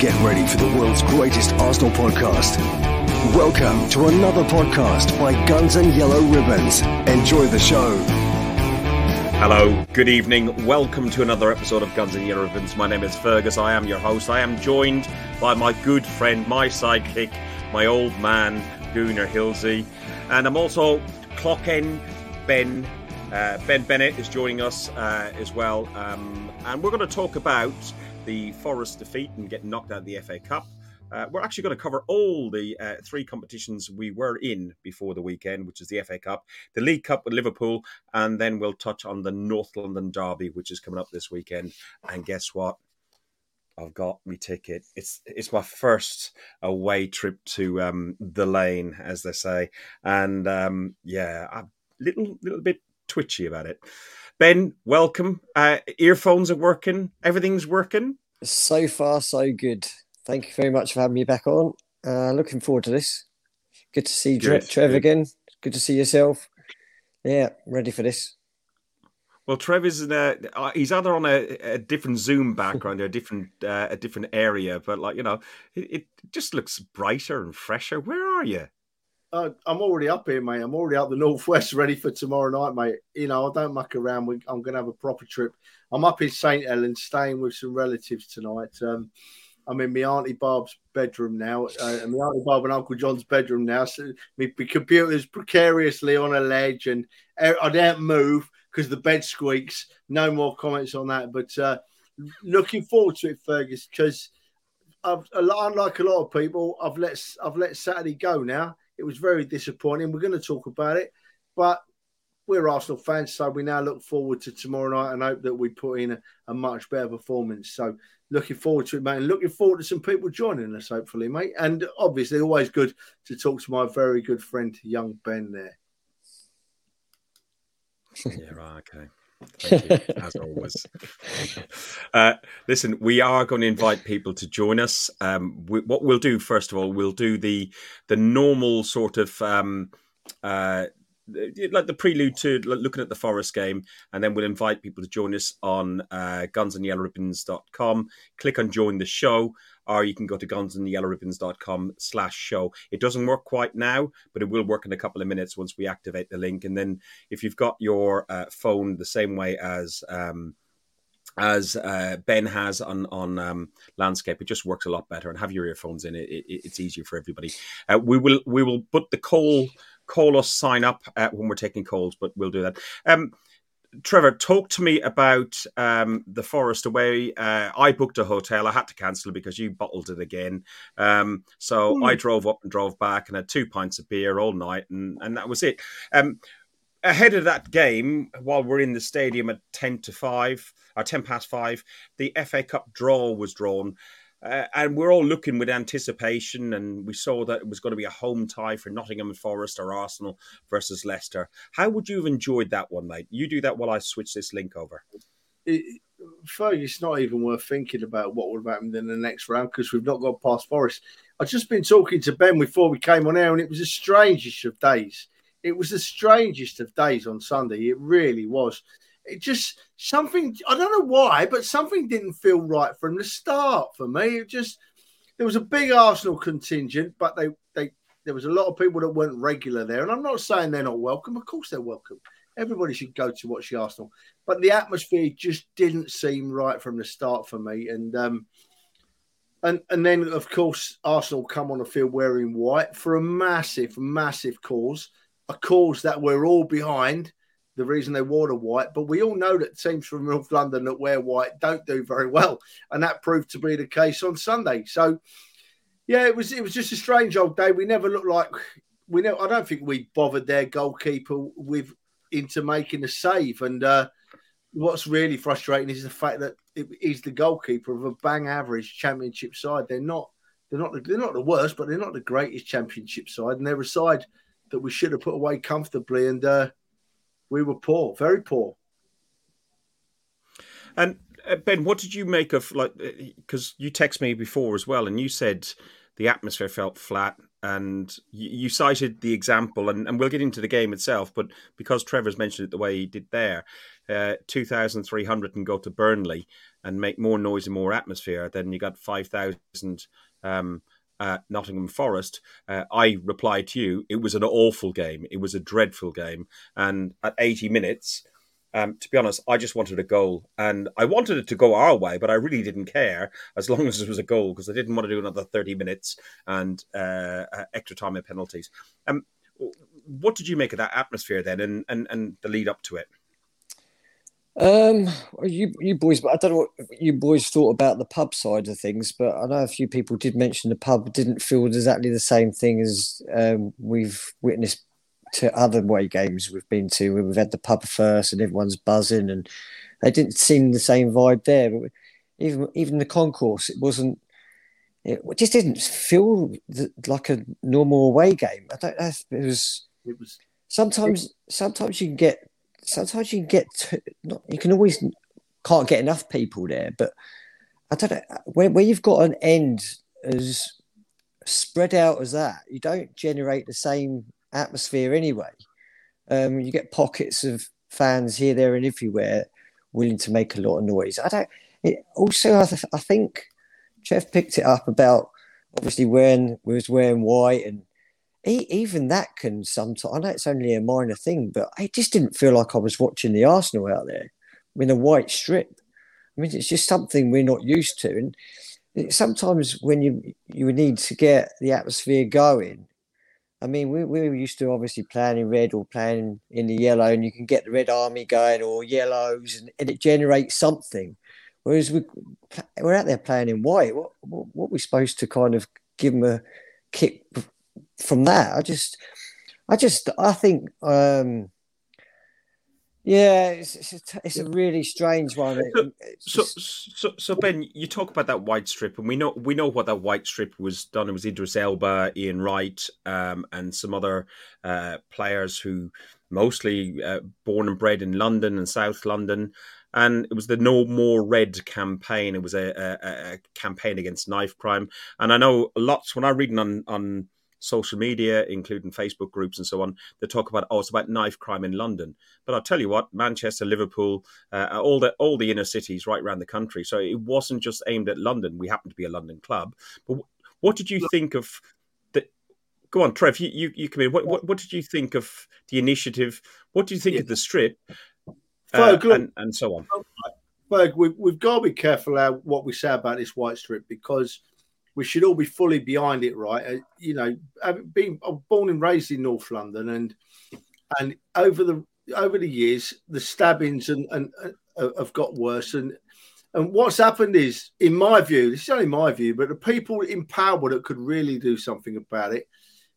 Get ready for the world's greatest Arsenal podcast. Welcome to another podcast by Guns and Yellow Ribbons. Enjoy the show. Hello, good evening. Welcome to another episode of Guns and Yellow Ribbons. My name is Fergus. I am your host. I am joined by my good friend, my sidekick, my old man, Gunnar Hilsey. And I'm also clocking Ben. Uh, ben Bennett is joining us uh, as well. Um, and we're going to talk about the Forest defeat and getting knocked out of the FA Cup. Uh, we're actually going to cover all the uh, three competitions we were in before the weekend, which is the FA Cup, the League Cup with Liverpool, and then we'll touch on the North London Derby, which is coming up this weekend. And guess what? I've got my ticket. It's it's my first away trip to um, the lane, as they say, and um, yeah, I'm a little little bit twitchy about it. Ben, welcome. Uh, earphones are working. Everything's working. So far, so good. Thank you very much for having me back on. Uh, looking forward to this. Good to see Good. Trev again. Good to see yourself. Yeah, ready for this. Well, Trev is in a, uh, he's either on a, a different Zoom background or a different uh, a different area, but like you know, it, it, just looks brighter and fresher. Where are you? Uh, I'm already up here, mate. I'm already up the northwest, ready for tomorrow night, mate. You know, I don't muck around. We, I'm going to have a proper trip. I'm up in St Helens, staying with some relatives tonight. Um, I'm in my auntie Barb's bedroom now, uh, and my auntie Barb and Uncle John's bedroom now. So my, my computer's precariously on a ledge, and I don't move because the bed squeaks. No more comments on that, but uh, looking forward to it, Fergus, because. I've, unlike a lot of people, I've let I've let Saturday go now. It was very disappointing. We're going to talk about it, but we're Arsenal fans, so we now look forward to tomorrow night and hope that we put in a, a much better performance. So looking forward to it, mate, and looking forward to some people joining us, hopefully, mate. And obviously, always good to talk to my very good friend, young Ben. There. yeah, right, okay. Thank you, as always. Uh, listen, we are going to invite people to join us. Um, we, what we'll do, first of all, we'll do the the normal sort of um, uh, like the prelude to looking at the Forest game, and then we'll invite people to join us on uh, gunsandyellowribbons.com. Click on join the show, or you can go to gunsandyellowribbons.com slash show. It doesn't work quite now, but it will work in a couple of minutes once we activate the link. And then if you've got your uh, phone the same way as um, as uh, Ben has on on um, landscape, it just works a lot better. And have your earphones in; it, it it's easier for everybody. Uh, we will we will put the call call us sign up uh, when we're taking calls, but we'll do that. Um, Trevor, talk to me about um, the Forest away. Uh, I booked a hotel. I had to cancel it because you bottled it again. Um, so mm. I drove up and drove back and had two pints of beer all night, and, and that was it. Um, ahead of that game, while we're in the stadium at 10 to 5, or 10 past 5, the FA Cup draw was drawn. Uh, and we're all looking with anticipation, and we saw that it was going to be a home tie for Nottingham Forest or Arsenal versus Leicester. How would you have enjoyed that one, mate? You do that while I switch this link over. It, it's not even worth thinking about what would have happened in the next round because we've not got past Forest. I've just been talking to Ben before we came on air, and it was the strangest of days. It was the strangest of days on Sunday. It really was it just something I don't know why, but something didn't feel right from the start for me. It just there was a big Arsenal contingent, but they they there was a lot of people that weren't regular there. And I'm not saying they're not welcome. Of course they're welcome. Everybody should go to watch the Arsenal. But the atmosphere just didn't seem right from the start for me. And um and and then of course Arsenal come on the field wearing white for a massive, massive cause, a cause that we're all behind the reason they wore the white. But we all know that teams from North London that wear white don't do very well, and that proved to be the case on Sunday. So, yeah, it was it was just a strange old day. We never looked like we know. I don't think we bothered their goalkeeper with into making a save. And uh, what's really frustrating is the fact that he's the goalkeeper of a bang average championship side. They're not. They're not. The, they're not the worst, but they're not the greatest championship side, and they're a side that we should have put away comfortably. And uh, we were poor, very poor. And uh, Ben, what did you make of like? Because uh, you text me before as well, and you said the atmosphere felt flat, and you, you cited the example, and, and, we'll get into the game itself. But because Trevor's mentioned it the way he did there, uh, two thousand three hundred and go to Burnley, and make more noise and more atmosphere, then you got five thousand. Um, uh, Nottingham Forest, uh, I replied to you, it was an awful game. It was a dreadful game. And at 80 minutes, um, to be honest, I just wanted a goal, and I wanted it to go our way, but I really didn't care as long as it was a goal because I didn't want to do another thirty minutes and uh, uh, extra time and penalties. Um, what did you make of that atmosphere then, and and, and the lead up to it? Um, you you boys, but I don't know what you boys thought about the pub side of things, but I know a few people did mention the pub didn't feel exactly the same thing as um, we've witnessed to other away games we've been to where we've had the pub first and everyone's buzzing and they didn't seem the same vibe there. But even even the concourse, it wasn't. It just didn't feel like a normal away game. I don't know. If it was. It was. Sometimes, sometimes you can get. Sometimes you can get. To, not, you can always can't get enough people there, but I don't know where where you've got an end as spread out as that. You don't generate the same atmosphere anyway. Um, you get pockets of fans here, there, and everywhere willing to make a lot of noise. I don't. It, also, I, th- I think Jeff picked it up about obviously wearing was wearing white, and even that can sometimes. I know it's only a minor thing, but I just didn't feel like I was watching the Arsenal out there in a white strip. I mean, it's just something we're not used to, and sometimes when you you need to get the atmosphere going, I mean, we, we were used to obviously playing in red or playing in the yellow, and you can get the red army going or yellows, and, and it generates something. Whereas we, we're out there playing in white. What, what, what are we supposed to kind of give them a kick from that? I just, I just, I think um, yeah, it's, it's, a, it's a really strange one. So, so, so, so, Ben, you talk about that white strip, and we know we know what that white strip was done. It was Idris Elba, Ian Wright, um, and some other uh, players who mostly uh, born and bred in London and South London. And it was the No More Red campaign. It was a, a, a campaign against knife crime. And I know lots when I'm reading on on social media, including Facebook groups and so on, they talk about oh, it's about knife crime in London. But I'll tell you what, Manchester, Liverpool, uh, all the all the inner cities right around the country. So it wasn't just aimed at London. We happen to be a London club. But what did you think of the? Go on, Trev. You you, you come in. What, what, what did you think of the initiative? What do you think yeah. of the strip? Uh, and, and, so on. Berg, we've, we've got to be careful what we say about this white strip because we should all be fully behind it, right? Uh, you know, I've been born and raised in North London, and and over the over the years, the stabbings and, and uh, have got worse. And and what's happened is, in my view, this is only my view, but the people in power that could really do something about it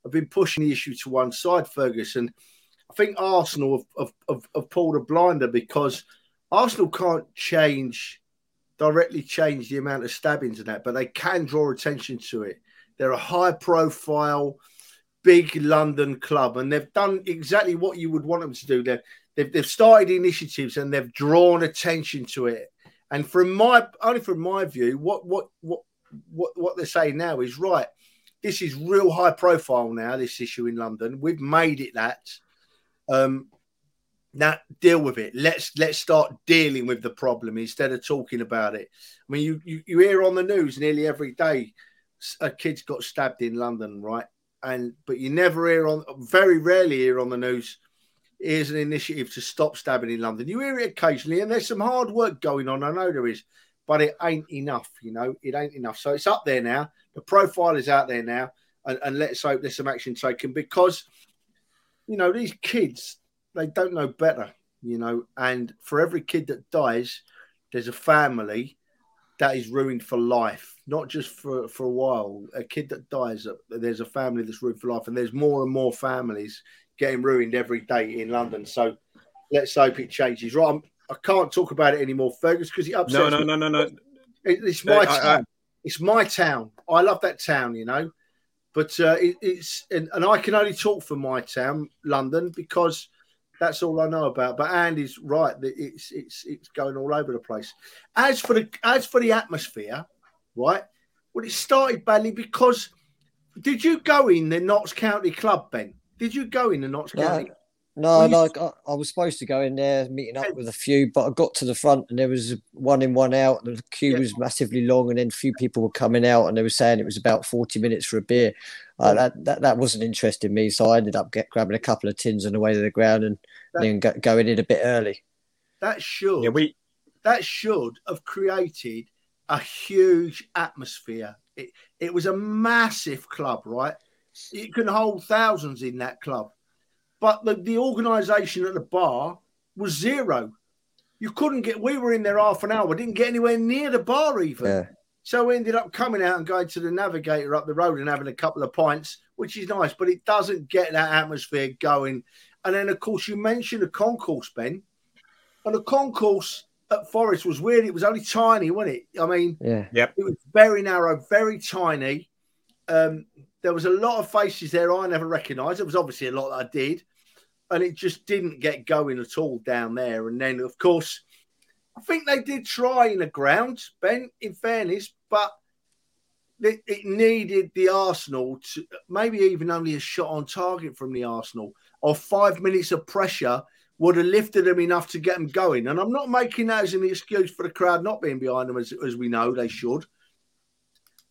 have been pushing the issue to one side, Ferguson. I think Arsenal have, have, have, have pulled a blinder because Arsenal can't change directly change the amount of stabbings and that, but they can draw attention to it. They're a high profile, big London club, and they've done exactly what you would want them to do. They've, they've, they've started initiatives and they've drawn attention to it. And from my only from my view, what what what what what they're saying now is right. This is real high profile now. This issue in London, we've made it that. Um, now deal with it. Let's let's start dealing with the problem instead of talking about it. I mean, you you, you hear on the news nearly every day a kid's got stabbed in London, right? And but you never hear on very rarely hear on the news. Here's an initiative to stop stabbing in London. You hear it occasionally, and there's some hard work going on. I know there is, but it ain't enough. You know, it ain't enough. So it's up there now. The profile is out there now, and, and let's hope there's some action taken because you know these kids they don't know better, you know. And for every kid that dies, there's a family that is ruined for life, not just for for a while. A kid that dies, there's a family that's ruined for life, and there's more and more families getting ruined every day in London. So let's hope it changes. Right, I'm, I can not talk about it anymore, Fergus, because it upsets. No, no, me. no, no, no. It, it's my town. I, I... It's my town. I love that town, you know. But uh, it, it's and, and I can only talk for my town, London, because that's all I know about. But Andy's right that it's it's it's going all over the place. As for the as for the atmosphere, right? Well, it started badly because did you go in the Notts County Club, Ben? Did you go in the Notts yeah, County? No, no, I, I, was supposed to go in there, meeting up with a few, but I got to the front and there was one in, one out. The queue yeah. was massively long, and then a few people were coming out, and they were saying it was about forty minutes for a beer. Uh, that, that that wasn't interesting me, so I ended up get, grabbing a couple of tins on the way to the ground and that, then go, going in a bit early. That should yeah, we that should have created a huge atmosphere. It it was a massive club, right? It can hold thousands in that club but the, the organisation at the bar was zero. You couldn't get. We were in there half an hour. Didn't get anywhere near the bar even. Yeah. So we ended up coming out and going to the Navigator up the road and having a couple of pints, which is nice, but it doesn't get that atmosphere going. And then, of course, you mentioned the concourse, Ben, and the concourse at Forest was weird. It was only tiny, wasn't it? I mean, yeah, yep. it was very narrow, very tiny. Um, there was a lot of faces there I never recognised. There was obviously a lot that I did and it just didn't get going at all down there. And then, of course, I think they did try in the ground, Ben, in fairness, but it, it, needed the Arsenal to maybe even only a shot on target from the Arsenal or five minutes of pressure would have lifted them enough to get them going. And I'm not making that as an excuse for the crowd not being behind them, as, as we know they should.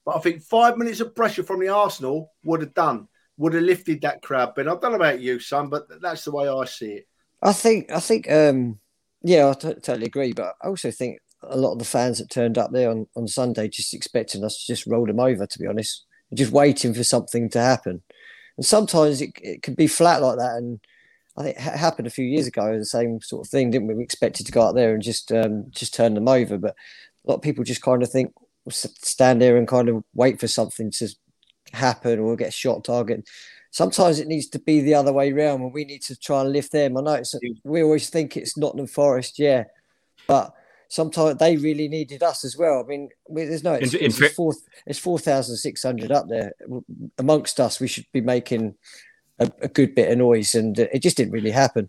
But I think five minutes of pressure from the Arsenal would have done would have lifted that crowd. Ben, I don't know about you, son, but that's the way I see it. I think, I think, um, yeah, I t- totally agree. But I also think a lot of the fans that turned up there on, on Sunday just expecting us to just roll them over, to be honest, just waiting for something to happen. And sometimes it, it could be flat like that. And I think it happened a few years ago, the same sort of thing, didn't we? We expected to go out there and just um, just turn them over. But a lot of people just kind of think, stand there and kind of wait for something to happen or get shot target. Sometimes it needs to be the other way around when we need to try and lift them. I know it's, we always think it's Nottingham Forest, yeah, but sometimes they really needed us as well. I mean, there's no it's, it's four it's four thousand six hundred up there amongst us. We should be making a, a, good bit of noise, and it just didn't really happen.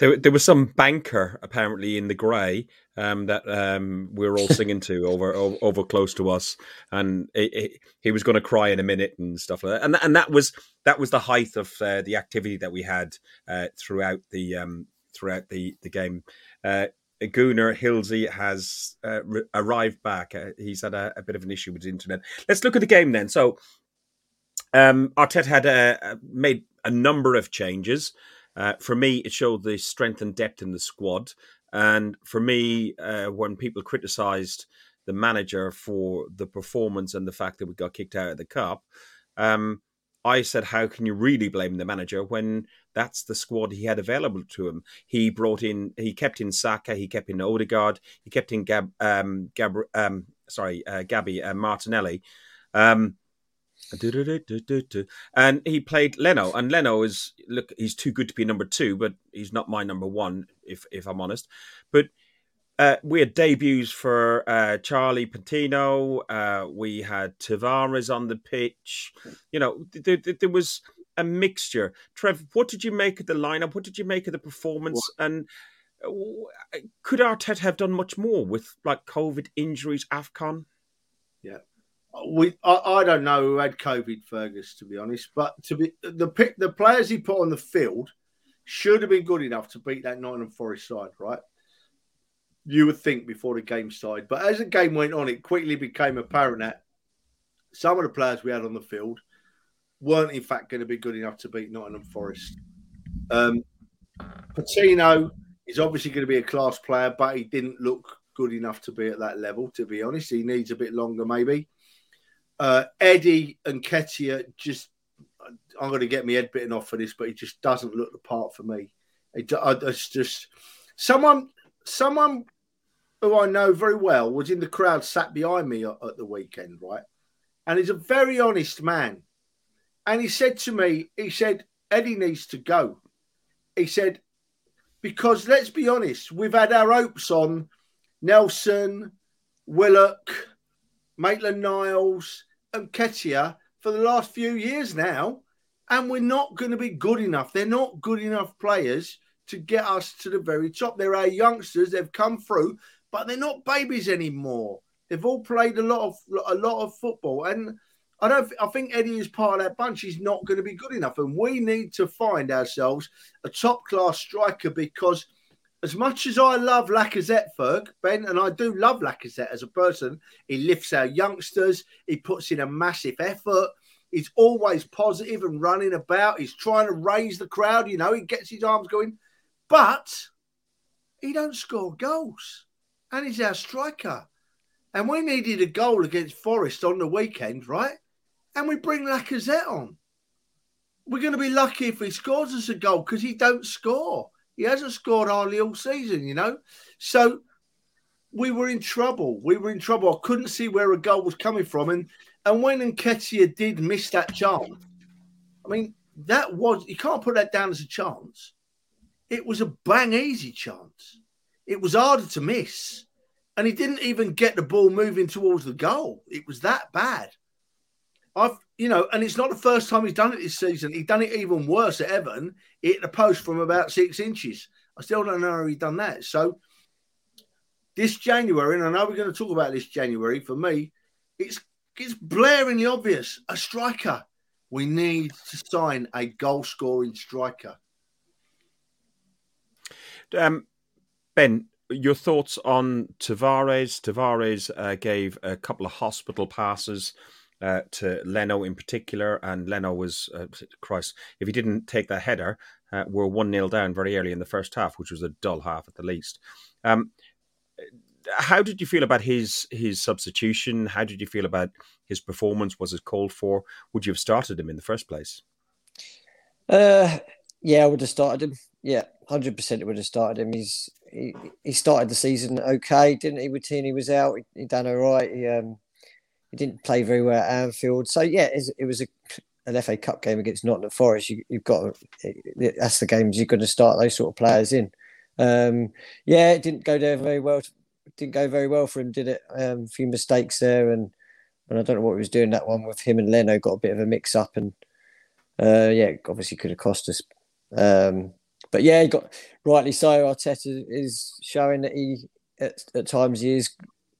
There, there was some banker apparently in the grey um, that um, we were all singing to over, over, over close to us, and it, it, he was going to cry in a minute and stuff like that. And and that was that was the height of uh, the activity that we had uh, throughout the um, throughout the the game. Uh, Gunnar Hilsey has uh, re- arrived back. Uh, he's had a, a, bit of an issue with the internet. Let's look at the game then. So, um, Arteta had uh, made a number of changes. Uh, for me, it showed the strength and depth in the squad. And for me, uh, when people criticised the manager for the performance and the fact that we got kicked out of the cup, um, I said, how can you really blame the manager when that's the squad he had available to him? He brought in, he kept in Saka, he kept in Odegaard, he kept in Gab, um, Gab, um, sorry, uh, Gabby uh, Martinelli. Um, and he played Leno, and Leno is look. He's too good to be number two, but he's not my number one, if if I'm honest. But uh, we had debuts for uh, Charlie Patino. Uh, we had Tavares on the pitch. You know, th- th- there was a mixture. Trev, what did you make of the lineup? What did you make of the performance? What? And uh, could Arteta have done much more with like COVID injuries, Afcon? Yeah, we I, I, don't know who had COVID, Fergus, to be honest. But to be the pick, the players he put on the field should have been good enough to beat that Nottingham Forest side, right? You would think before the game started, but as the game went on, it quickly became apparent that some of the players we had on the field weren't in fact going to be good enough to beat Nottingham Forest. Um, Patino is obviously going to be a class player, but he didn't look good enough to be at that level. To be honest, he needs a bit longer, maybe. Uh, Eddie Nketiah just, I'm going to get my head bitten off for this, but he just doesn't look the part for me. It, I, it's just someone, someone who I know very well was in the crowd, sat behind me at, at the weekend, right? And he's a very honest man. And he said to me, he said, Eddie needs to go. He said, because let's be honest, we've had our hopes on Nelson, Willock, Maitland Niles, Nketiah for the last few years now, and we're not going to be good enough. They're not good enough players to get us to the very top. They're our youngsters. They've come through, but they're not babies anymore. They've all played a lot of a lot of football, and I don't. I think Eddie is part of that bunch. He's not going to be good enough, and we need to find ourselves a top class striker because. As much as I love Lacazette, Ferg, Ben, and I do love Lacazette as a person, he lifts our youngsters. He puts in a massive effort. He's always positive and running about. He's trying to raise the crowd. You know, he gets his arms going, but he don't score goals, and he's our striker. And we needed a goal against Forest on the weekend, right? And we bring Lacazette on. We're going to be lucky if he scores us a goal because he don't score. He hasn't scored hardly all season, you know. So we were in trouble. We were in trouble. I couldn't see where a goal was coming from, and and when Nketiah did miss that chance, I mean that was you can't put that down as a chance. It was a bang easy chance. It was harder to miss and he didn't even get the ball moving towards the goal. It was that bad. I've, you know, and it's not the first time he's done it this season. He done it even worse at Everton. He hit the post from about six inches. I still don't know how he done that. So this January, and I know we're going to talk about this January. For me, it's it's blaringly obvious. A striker. We need to sign a goal scoring striker. Um, Ben, your thoughts on Tavares? Tavares uh, gave a couple of hospital passes uh, to Leno in particular, and Leno was, uh, Christ, if he didn't take that header, uh, we're 1 0 down very early in the first half, which was a dull half at the least. Um, how did you feel about his his substitution? How did you feel about his performance? Was it called for? Would you have started him in the first place? Uh, yeah, I would have started him. Yeah, hundred percent, would have started him. He's he, he started the season okay, didn't he? With Tierney was out, he, he done all right. He um he didn't play very well at Anfield, so yeah, it was a an FA Cup game against Nottingham Forest. You, have got that's the games you're going to start those sort of players in. Um, yeah, it didn't go there very well. Didn't go very well for him, did it? Um, a few mistakes there, and and I don't know what he was doing that one with him and Leno. Got a bit of a mix up, and uh, yeah, obviously could have cost us. Um, but yeah, he got rightly so. Arteta is showing that he at, at times he is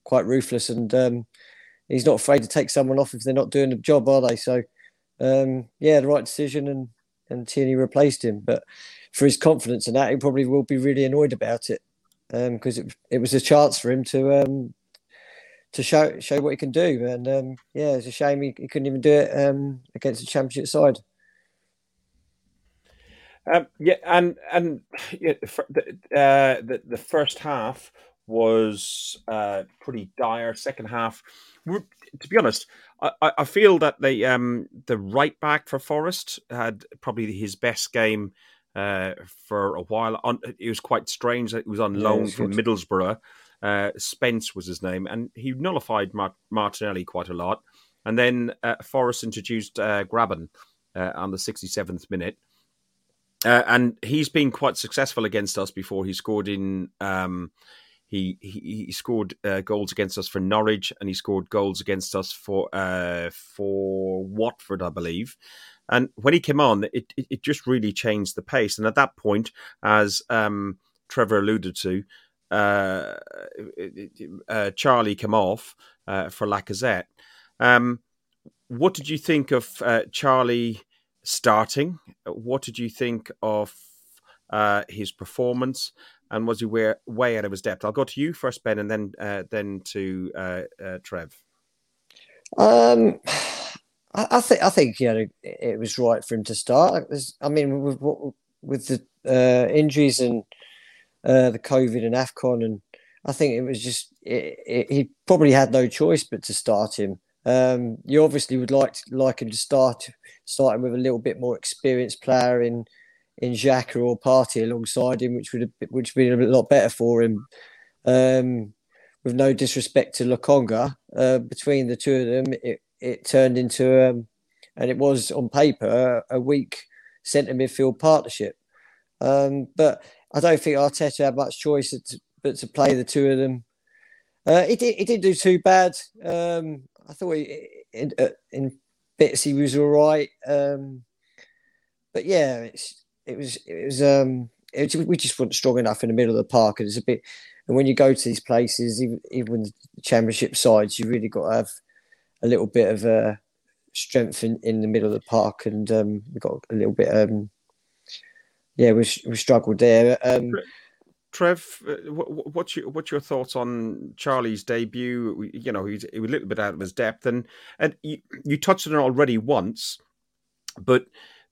quite ruthless, and um, he's not afraid to take someone off if they're not doing the job, are they? So um, yeah, the right decision, and and Tierney replaced him. But for his confidence in that, he probably will be really annoyed about it because um, it it was a chance for him to um, to show show what he can do. And um, yeah, it's a shame he, he couldn't even do it um, against the championship side. Um, yeah, and and yeah, the, uh, the the first half was uh, pretty dire. Second half, to be honest, I, I feel that the um, the right back for Forest had probably his best game uh, for a while. On it was quite strange. That it was on yeah, loan from good. Middlesbrough. Uh, Spence was his name, and he nullified Martinelli quite a lot. And then uh, Forest introduced uh, Grabban uh, on the 67th minute uh, and he's been quite successful against us before. He scored in. Um, he, he, he scored uh, goals against us for Norwich, and he scored goals against us for uh, for Watford, I believe. And when he came on, it, it, it just really changed the pace. And at that point, as um, Trevor alluded to, uh, uh Charlie came off uh, for Lacazette. Um, what did you think of uh, Charlie? starting. What did you think of uh, his performance? And was he way, way out of his depth? I'll go to you first, Ben, and then uh, then to uh, uh Trev. Um, I, I think I think you know it was right for him to start. I mean, with with the uh, injuries and uh, the COVID and Afcon, and I think it was just it, it, he probably had no choice but to start him. Um, you obviously would like to, like him to start starting with a little bit more experienced player in in Xhaka or Partey alongside him, which would have which would been a lot better for him. Um, with no disrespect to Lokonga, uh, between the two of them, it, it turned into um, and it was on paper a, weak centre midfield partnership. Um, but I don't think Arteta had much choice to, but to play the two of them. Uh, it, did, it didn't do too bad. Um, I thought he, in, in bits he was all right. Um, but yeah, it's it was it was um it, we just weren't strong enough in the middle of the park, and it's a bit. And when you go to these places, even even the championship sides, you really got to have a little bit of a strength in, in the middle of the park, and um, we got a little bit. Um, yeah, we we struggled there. Um, Trev, uh, what's your what's your thoughts on Charlie's debut? You know, he's he was a little bit out of his depth, and and you, you touched on it already once, but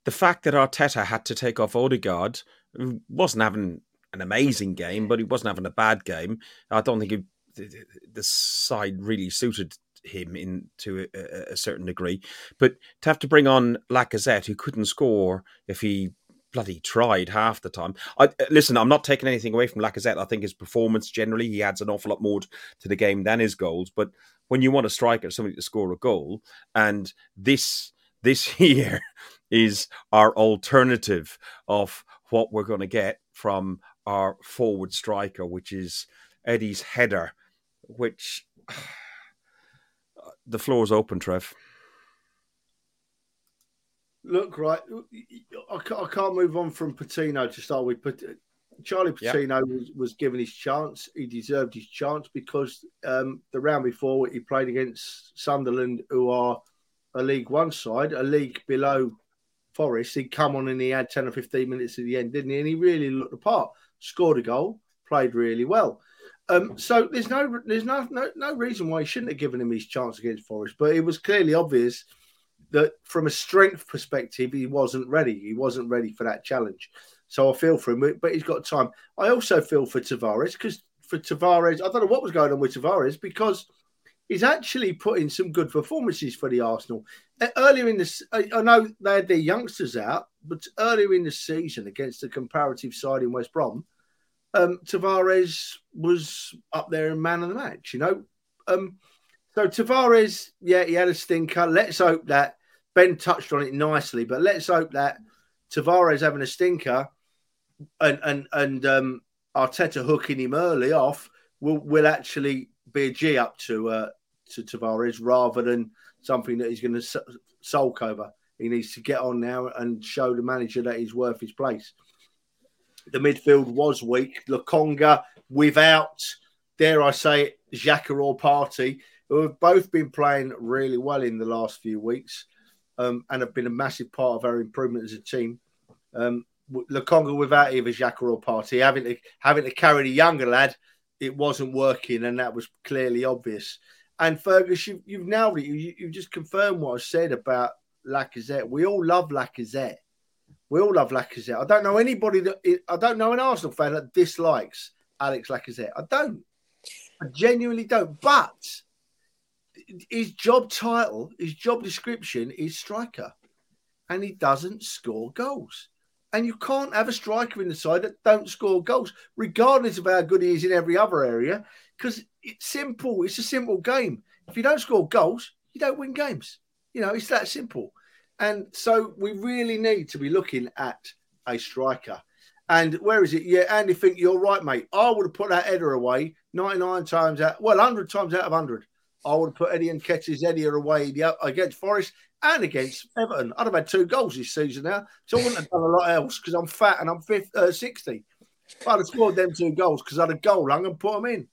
the fact that Arteta had to take off Odegaard who wasn't having an amazing game, but he wasn't having a bad game. I don't think the side really suited him in to a, a, certain degree. But to have to bring on Lacazette, who couldn't score if he bloody tried half the time. I uh, listen. I'm not taking anything away from Lacazette. I think his performance generally, he adds an awful lot more to the game than his goals. But when you want a striker, somebody to score a goal, and this this here is our alternative of what we're going to get from our forward striker, which is Eddie's header, which the floor is open, Trev. Look, right, I can't move on from Patino to start with. But Charlie Patino yep. was, was given his chance. He deserved his chance because um, the round before he played against Sunderland, who are a League One side, a league below Forest. He'd come on and he had 10 or 15 minutes at the end, didn't he? And he really looked the part, scored a goal, played really well. Um, so there's no there's no, no no reason why he shouldn't have given him his chance against Forest, but it was clearly obvious that from a strength perspective, he wasn't ready. He wasn't ready for that challenge. So I feel for him, but he's got time. I also feel for Tavares because for Tavares, I don't know what was going on with Tavares because he's actually put in some good performances for the Arsenal. Earlier in this, I know they had their youngsters out, but earlier in the season against the comparative side in West Brom, um, Tavares was up there in man of the match. You know, um, so Tavares, yeah, he had a stinker. Let's hope that Ben touched on it nicely, but let's hope that Tavares having a stinker and and and um, Arteta hooking him early off will will actually be a G up to uh, to Tavares rather than something that he's going to sulk over. He needs to get on now and show the manager that he's worth his place. The midfield was weak. Lokonga without, dare I say it, or Partey, who have both been playing really well in the last few weeks um, and have been a massive part of our improvement as a team. Um, without either Xhaka or Partey, having to having to carry the younger lad, it wasn't working, and that was clearly obvious. And Fergus, you, have nailed it. You, have just confirmed what I said about Lacazette. We all love Lacazette. We all love Lacazette. I don't know anybody that I don't know an Arsenal fan that dislikes Alex Lacazette. I don't. I genuinely don't. But his job title, his job description is striker, and he doesn't score goals. And you can't have a striker in the side that don't score goals, regardless of how good he is in every other area, because it's simple. It's a simple game. If you don't score goals, you don't win games. You know, it's that simple. And so we really need to be looking at a striker. And where is it? Yeah, Andy, think you're right, mate. I would have put that header away 99 times out, well, 100 times out of 100. I would have put Eddie Nketiah's header away against Forest and against Everton. I'd have had two goals this season now, so I wouldn't have done a lot else because I'm fat and I'm 50, uh, 60. I'd have scored them two goals because I had a goal lung and put them in.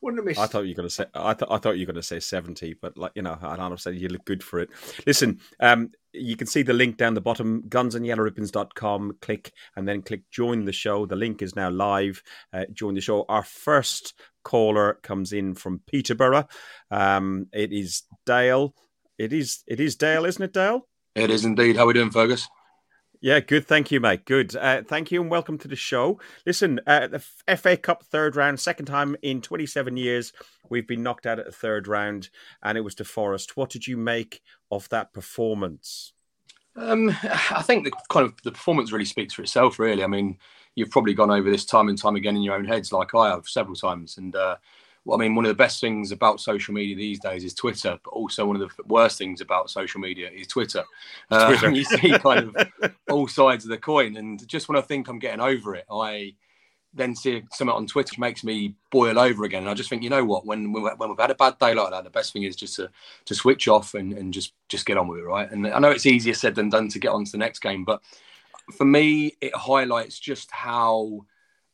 Wouldn't have missed. I thought you were going to say. I, th- I thought you were going to say seventy, but like you know, I'd have said you look good for it. Listen, um, you can see the link down the bottom, gunsandyellowribbons.com. Click and then click join the show. The link is now live. Uh, join the show. Our first caller comes in from Peterborough. Um, it is Dale. It is it is Dale, isn't it, Dale? It is indeed. How are we doing, Fergus? Yeah, good. Thank you, mate. Good. Uh, thank you and welcome to the show. Listen, uh, the FA Cup third round, second time in 27 years, we've been knocked out at the third round, and it was to Forest. What did you make of that performance? Um, I think the kind of the performance really speaks for itself. Really, I mean, you've probably gone over this time and time again in your own heads, like I have several times, and uh, well, I mean, one of the best things about social media these days is Twitter, but also one of the worst things about social media is Twitter. Uh, Twitter. you see kind of all sides of the coin. And just when I think I'm getting over it, I then see something on Twitter which makes me boil over again. And I just think, you know what, when when we've had a bad day like that, the best thing is just to to switch off and, and just just get on with it, right? And I know it's easier said than done to get on to the next game, but for me, it highlights just how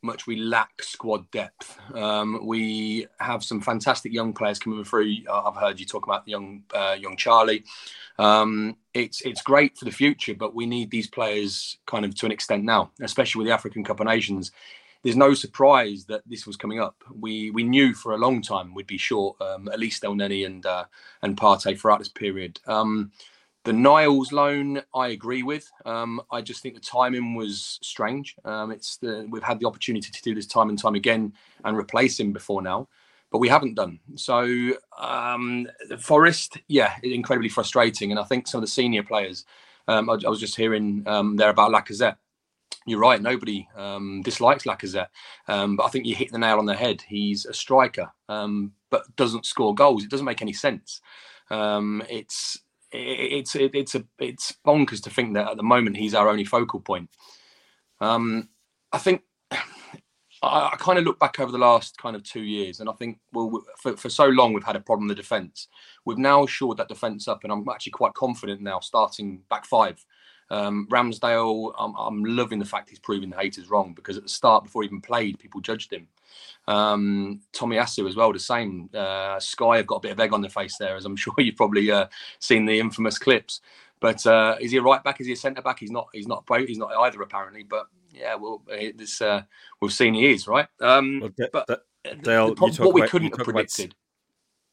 much we lack squad depth. Um, we have some fantastic young players coming through. I've heard you talk about young uh, young Charlie. Um, it's it's great for the future, but we need these players kind of to an extent now, especially with the African Cup of Nations. There's no surprise that this was coming up. We we knew for a long time we'd be short um, at least El Elneny and uh, and Partey throughout this period. Um, the Niles loan, I agree with. Um, I just think the timing was strange. Um, it's the we've had the opportunity to do this time and time again and replace him before now, but we haven't done. So um, Forest, yeah, incredibly frustrating. And I think some of the senior players, um, I, I, was just hearing um, there about Lacazette. You're right. Nobody um, dislikes Lacazette, but I think you hit the nail on the head. He's a striker, but doesn't score goals. It doesn't make any sense. it's it's it, it's a it's bonkers to think that at the moment he's our only focal point. Um, I think I, I kind of look back over the last kind of two years, and I think well, for, for so long we've had a problem the defence. We've now shored that defence up, and I'm actually quite confident now starting back five. Um, Ramsdale, I'm, I'm loving the fact he's proving the haters wrong because at the start, before he even played, people judged him. Um, Tomiyasu as well, the same. Uh, Sky have got a bit of egg on their face there, as I'm sure you've probably uh, seen the infamous clips. But uh, is he a right back? Is he a centre back? He's not. He's not. He's not either apparently. But yeah, well, this uh, we've seen he is right. Um, well, but Dale, the, what we couldn't have predicted.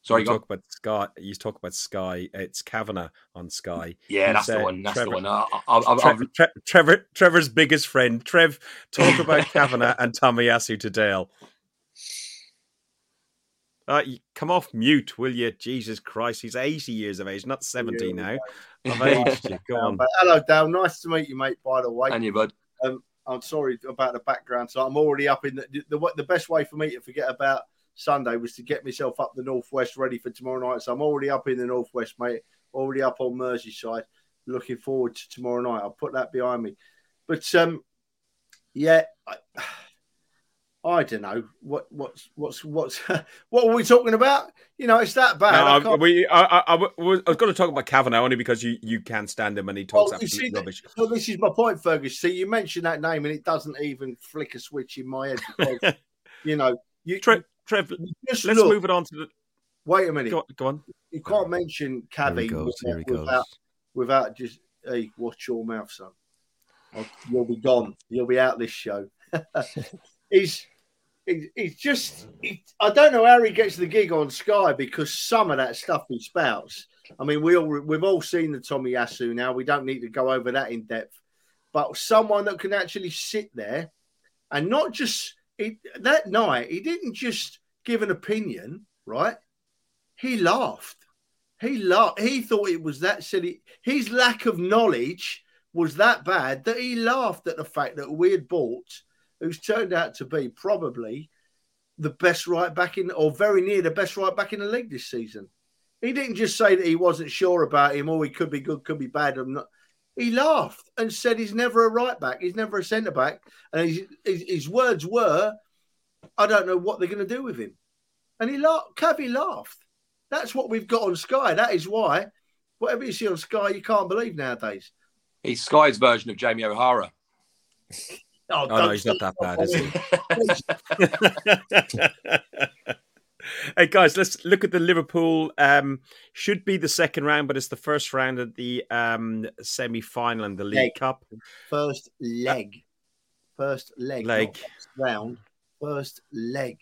About... Sorry, you talk about Sky. You talk about Sky. It's Kavanagh on Sky. Yeah, that's the one. That's Trevor, the one. I, I, Tre- Trevor, Trevor's biggest friend. Trev, talk about Kavanagh and Tomiyasu to Dale. Uh, come off mute, will you? Jesus Christ, he's 80 years of age, not 70 yeah, now. I've aged you. Go on. Hello, Dale. Nice to meet you, mate, by the way. And you, bud. Um, I'm sorry about the background. So I'm already up in the, the, the best way for me to forget about Sunday was to get myself up the northwest ready for tomorrow night. So I'm already up in the northwest, mate. Already up on Merseyside. Looking forward to tomorrow night. I'll put that behind me. But um, yeah, I, I don't know what what's what's what's what are we talking about? You know, it's that bad. No, I we I, I, I, was going to talk about Kavanagh only because you, you can't stand him and he talks well, absolute see, rubbish. Well, this is my point, Fergus. See, you mentioned that name and it doesn't even flick a switch in my head because you know you. Trev, Trev let's look, move it on to the. Wait a minute. Go, go on. You can't mention Cavi without, without, without just hey, watch your mouth, son. You'll be gone. You'll be out this show. he's he's just he, I don't know how he gets the gig on Sky because some of that stuff he spouts. I mean, we all we've all seen the Tomiyasu now. We don't need to go over that in depth, but someone that can actually sit there and not just he, that night. He didn't just give an opinion, right? He laughed. He laughed. He thought it was that silly. His lack of knowledge was that bad that he laughed at the fact that we had bought who's turned out to be probably the best right back in, or very near the best right back in the league this season. He didn't just say that he wasn't sure about him, or he could be good, could be bad. He laughed and said he's never a right back, he's never a centre back, and his, his, his, words were, "I don't know what they're going to do with him." And he laughed. Cavi laughed. That's what we've got on Sky. That is why whatever you see on Sky, you can't believe nowadays. He's Sky's version of Jamie O'Hara. Oh, oh no, he's not that bad, is he? hey guys, let's look at the Liverpool. Um, should be the second round, but it's the first round of the um, semi-final in the League leg. Cup. First leg, first leg, leg round, first leg.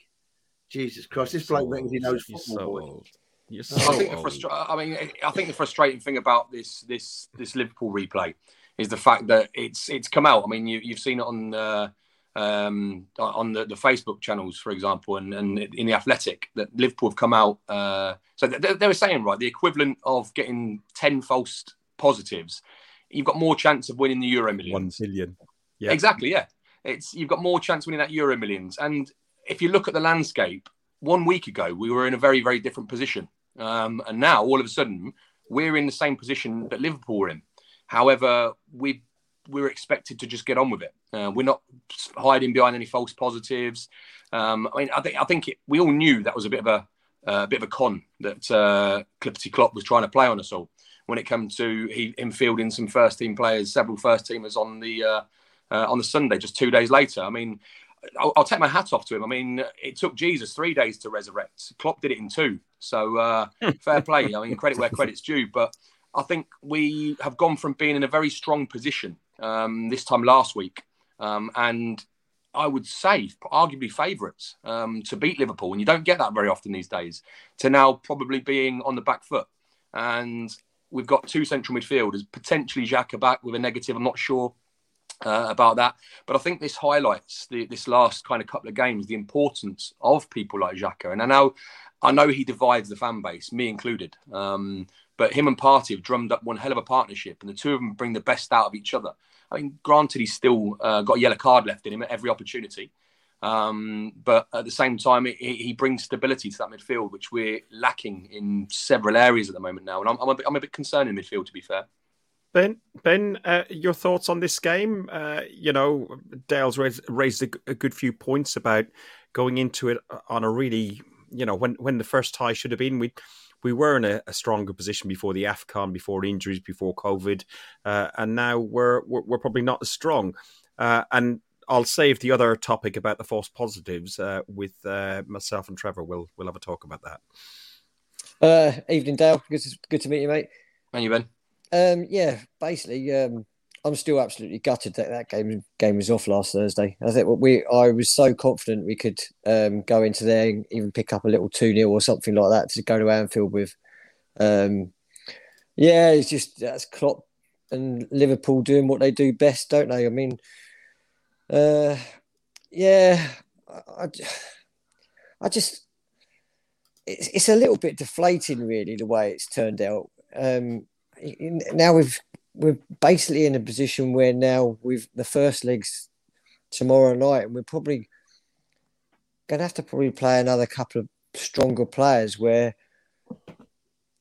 Jesus Christ, this bloke thinks he knows football. So so I think the frustra- I mean, I think the frustrating thing about this this this Liverpool replay is the fact that it's it's come out. I mean, you, you've seen it on uh, um, on the, the, Facebook channels, for example, and, and in the Athletic that Liverpool have come out. Uh, so they, they, were saying right, the equivalent of getting ten false positives, you've got more chance of winning the Euro Millions. One billion. Yeah, exactly. Yeah, it's you've got more chance winning that Euro Millions. And if you look at the landscape, one week ago we were in a very very different position, um, and now all of a sudden we're in the same position that Liverpool were in. However, we we're expected to just get on with it. Uh, we're not hiding behind any false positives. Um, I mean, I think I think it, we all knew that was a bit of a uh, bit of a con that uh, Clipperty Klopp was trying to play on us all when it comes to he, him fielding some first team players, several first teamers on the uh, uh, on the Sunday, just two days later. I mean, I'll, I'll, take my hat off to him. I mean, it took Jesus three days to resurrect. Klopp did it in two. So uh, fair play. I mean, credit where credit's due. But I think we have gone from being in a very strong position um, this time last week, um, and I would say arguably favourites um, to beat Liverpool, and you don't get that very often these days. To now probably being on the back foot, and we've got two central midfielders, potentially Xhaka back with a negative. I'm not sure uh, about that. But I think this highlights the, this last kind of couple of games the importance of people like Xhaka. And I know, I know he divides the fan base, me included. Um, but him and Partey have drummed up one hell of a partnership, and the two of them bring the best out of each other. I mean, granted, he's still uh, got a yellow card left in him at every opportunity. Um, but at the same time, he brings stability to that midfield, which we're lacking in several areas at the moment now. And I'm, I'm, a, bit, I'm a bit concerned in midfield, to be fair. Ben, Ben, uh, your thoughts on this game? Uh, you know, Dale's raised, raised a, a, good few points about going into it on a really, you know, when when the first tie should have been. We we were in a, a stronger position before the Afcon, before injuries, before COVID, uh, and now we're, we're, we're probably not as strong. Uh, and I'll save the other topic about the false positives uh, with uh, myself and Trevor. We'll we'll have a talk about that. evening, Dale. Good to, good to meet you, mate. And you, Ben. Um, yeah, basically, um, I'm still absolutely gutted that that game game was off last Thursday. I think we I was so confident we could um, go into there and even pick up a little two 0 or something like that to go to Anfield with. Um, yeah, it's just that's Klopp and Liverpool doing what they do best, don't they? I mean, uh, yeah, I, I just it's it's a little bit deflating, really, the way it's turned out. Um, now we've we're basically in a position where now we've the first legs tomorrow night, and we're probably to have to probably play another couple of stronger players where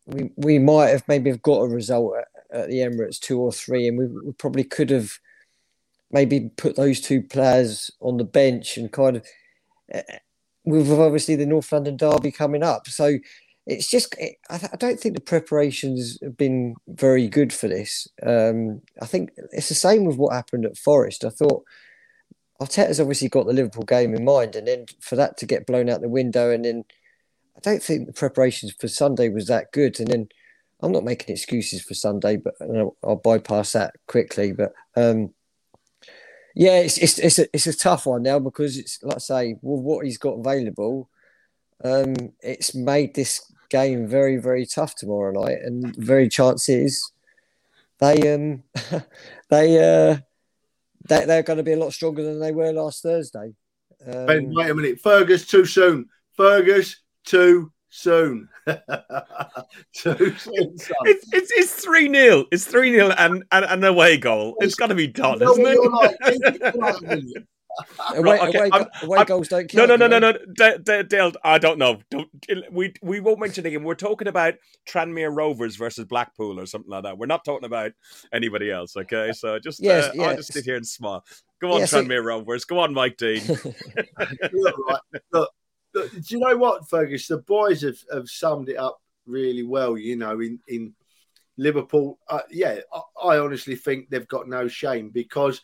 we we might have maybe have got a result at, at the Emirates two or three, and we, we, probably could have maybe put those two players on the bench and kind of uh, with obviously the North London derby coming up, so it's just I, I, don't think the preparations have been very good for this. Um, I think it's the same with what happened at Forest. I thought Arteta's obviously got the Liverpool game in mind, and then for that to get blown out the window, and then I don't think the preparations for Sunday was that good. And then I'm not making excuses for Sunday, but I'll, I'll bypass that quickly. But um, yeah, it's it's it's a, it's a tough one now because it's like I say, well, what he's got available. Um, it's made this game very, very tough tomorrow night, and very chances they um they uh they they're going to be a lot stronger than they were last Thursday. Um, ben, wait a minute, Fergus too soon. Fergus too soon. too soon. It's it's it's three 0 It's three 0 and, and an away goal. It's got to be done, isn't it? away, okay, away, away goals don't count. No, no, no, no, no. Dale, I don't know. Don't, we we won't mention again. We're talking about Tranmere Rovers versus Blackpool or something like that. We're not talking about anybody else. Okay, so just yes, uh, yes. I'll just sit here and smile. Go on, yes, Tranmere it... Rovers. Go on, Mike Dean. look, right. look, look, do you know what, Fergus? The boys have, have summed it up really well. You know, in in Liverpool, uh, yeah, I, I honestly think they've got no shame because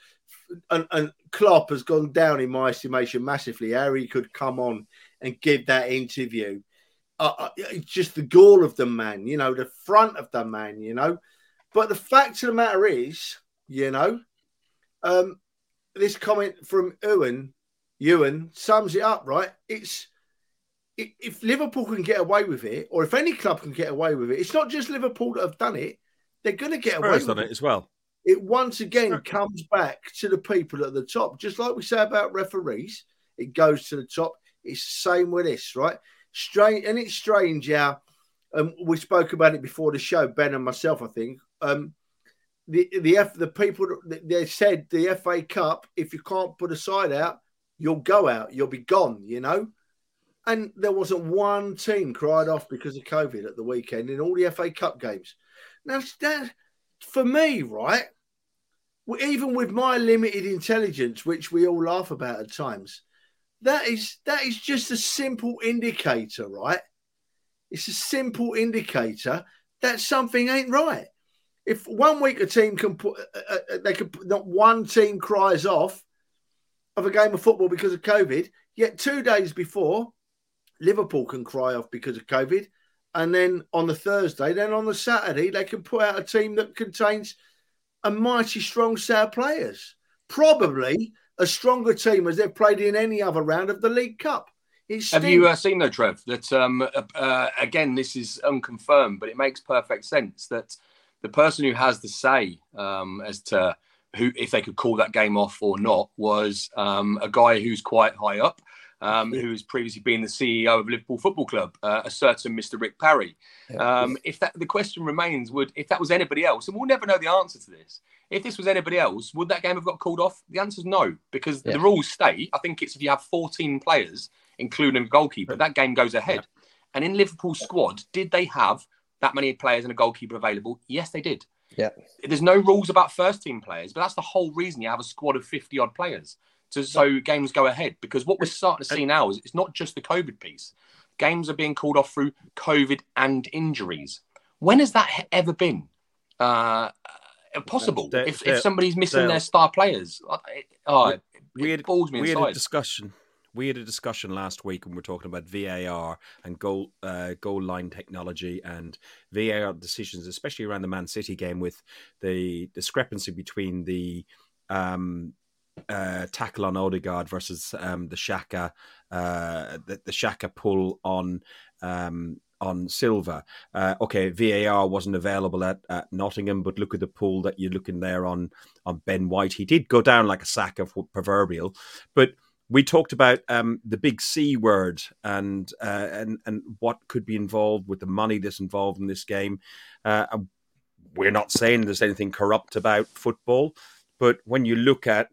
and, and Klopp has gone down in my estimation massively. Harry could come on and give that interview. Uh, uh, it's just the gall of the man, you know, the front of the man, you know. But the fact of the matter is, you know, um, this comment from Ewan, Ewan sums it up, right? It's if Liverpool can get away with it, or if any club can get away with it, it's not just Liverpool that have done it. They're going to get Spurs away with done it as well it once again comes back to the people at the top. Just like we say about referees, it goes to the top. It's the same with this, right? Strange, and it's strange how um, we spoke about it before the show, Ben and myself, I think. Um, the the F, the people they said the FA Cup, if you can't put a side out, you'll go out, you'll be gone, you know. And there wasn't one team cried off because of COVID at the weekend in all the FA Cup games. Now, that, for me, right, even with my limited intelligence, which we all laugh about at times, that is that is just a simple indicator, right? It's a simple indicator that something ain't right. If one week a team can put, uh, uh, uh they could not one team cries off, of a game of football because of COVID. Yet two days before, Liverpool can cry off because of COVID. And then on the Thursday, then on the Saturday, they can put out a team that contains a mighty strong set of players. Probably a stronger team as they've played in any other round of the League Cup. Have you uh, seen though, Trev? That um, uh, uh, again, this is unconfirmed, but it makes perfect sense that the person who has the say um, as to who, if they could call that game off or not, was um, a guy who's quite high up, um, who has previously been the CEO of Liverpool Football Club, uh, a certain Mr. Rick Parry. Um, if that the question remains, would if that was anybody else, and we'll never know the answer to this. If this was anybody else, would that game have got called off? The answer is no, because yeah. the rules state. I think it's if you have 14 players including a goalkeeper. That game goes ahead. Yeah. And in Liverpool's squad, did they have that many players and a goalkeeper available? Yes, they did. Yeah. There's no rules about first team players, but that's the whole reason you have a squad of 50 odd players. To, so games go ahead because what we're starting to see now is it's not just the COVID piece. Games are being called off through COVID and injuries. When has that ever been uh, possible? if, if somebody's missing their star players, oh, it, we had, balls me we had a discussion we had a discussion last week when we were talking about VAR and goal uh, goal line technology and VAR decisions, especially around the Man City game, with the discrepancy between the um, uh, tackle on Odegaard versus um, the Xhaka uh, the, the Xhaka pull on um, on Silva. Uh, okay, VAR wasn't available at, at Nottingham, but look at the pull that you're looking there on on Ben White. He did go down like a sack of proverbial, but we talked about um, the big C word and uh, and and what could be involved with the money that's involved in this game. Uh, we're not saying there's anything corrupt about football, but when you look at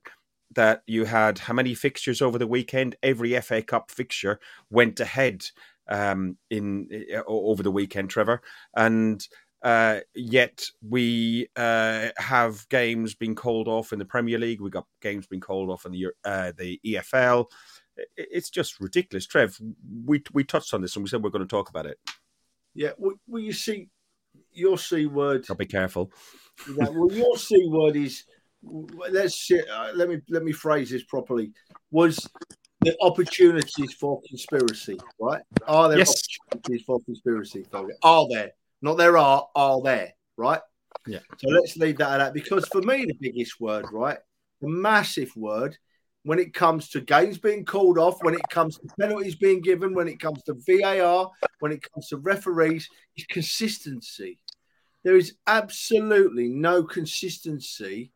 that, you had how many fixtures over the weekend? Every FA Cup fixture went ahead um, in uh, over the weekend, Trevor, and uh, yet we uh, have games being called off in the Premier League. We've got games being called off in the uh, the EFL. It's just ridiculous, Trev. We we touched on this and we said we're going to talk about it. Yeah, well, well you see, your c word. I'll be careful. Yeah, well, your c word is. Let's see, uh, let me let me phrase this properly. Was the opportunities for conspiracy, right? Are there yes. opportunities for conspiracy? Are there? Not there are, are there, right? Yeah. So let's leave that at that because for me, the biggest word, right? The massive word when it comes to games being called off, when it comes to penalties being given, when it comes to VAR, when it comes to referees, is consistency. There is absolutely no consistency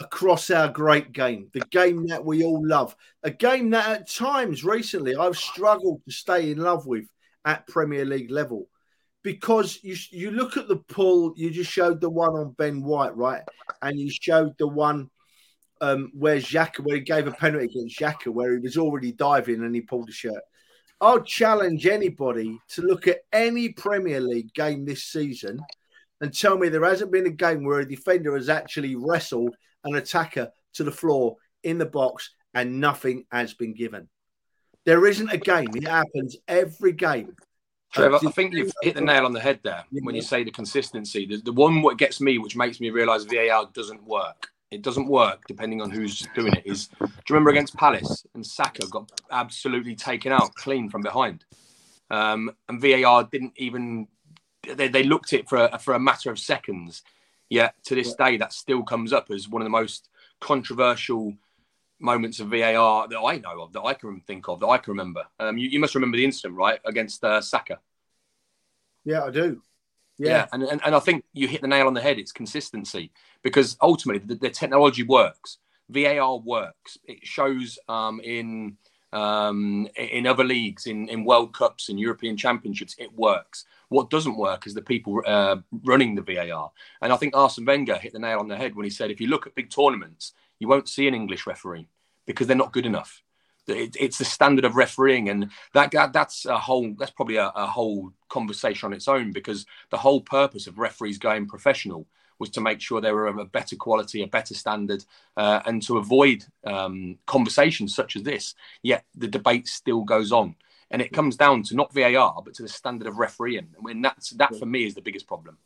across our great game, the game that we all love, a game that at times recently I've struggled to stay in love with at Premier League level because you you look at the pull, you just showed the one on Ben White, right? And you showed the one um, where Xhaka, where he gave a penalty against Xhaka, where he was already diving and he pulled the shirt. I'll challenge anybody to look at any Premier League game this season and tell me there hasn't been a game where a defender has actually wrestled an attacker to the floor in the box and nothing has been given. There isn't a game. It happens every game. Trevor, I think you've hit the nail on the head there when you say the consistency. The, the one what gets me, which makes me realise VAR doesn't work. It doesn't work depending on who's doing it. Is do you remember against Palace and Saka got absolutely taken out clean from behind, um, and VAR didn't even they, they looked it for a, for a matter of seconds. Yet to this day, that still comes up as one of the most controversial moments of VAR that I know of, that I can think of, that I can remember. Um, you, you must remember the incident, right, against uh, Saka. Yeah, I do. Yeah, yeah and, and, and I think you hit the nail on the head. It's consistency because ultimately the, the technology works. VAR works. It shows um, in um, in other leagues, in, in World Cups and European Championships, it works. What doesn't work is the people uh, running the VAR. And I think Arsene Wenger hit the nail on the head when he said, if you look at big tournaments, you won't see an English referee because they're not good enough. It, it's the standard of refereeing, and that, that that's a whole that's probably a, a, whole conversation on its own because the whole purpose of referees going professional was to make sure they were of a better quality, a better standard, uh, and to avoid um, conversations such as this. Yet the debate still goes on, and it comes down to not VAR but to the standard of refereeing. And when that's that for me is the biggest problem.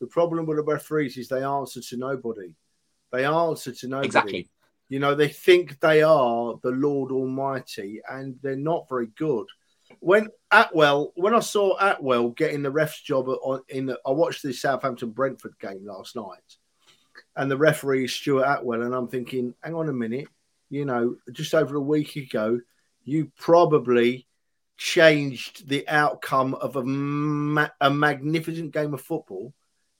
The problem with the referees is they answer to nobody. They answer to nobody. Exactly. You know, they think they are the Lord Almighty, and they're not very good. When Atwell, when I saw Atwell getting the ref's job on, in the, I watched the Southampton Brentford game last night, and the referee is Stuart Atwell, and I'm thinking, hang on a minute, you know, just over a week ago, you probably changed the outcome of a, ma- a magnificent game of football.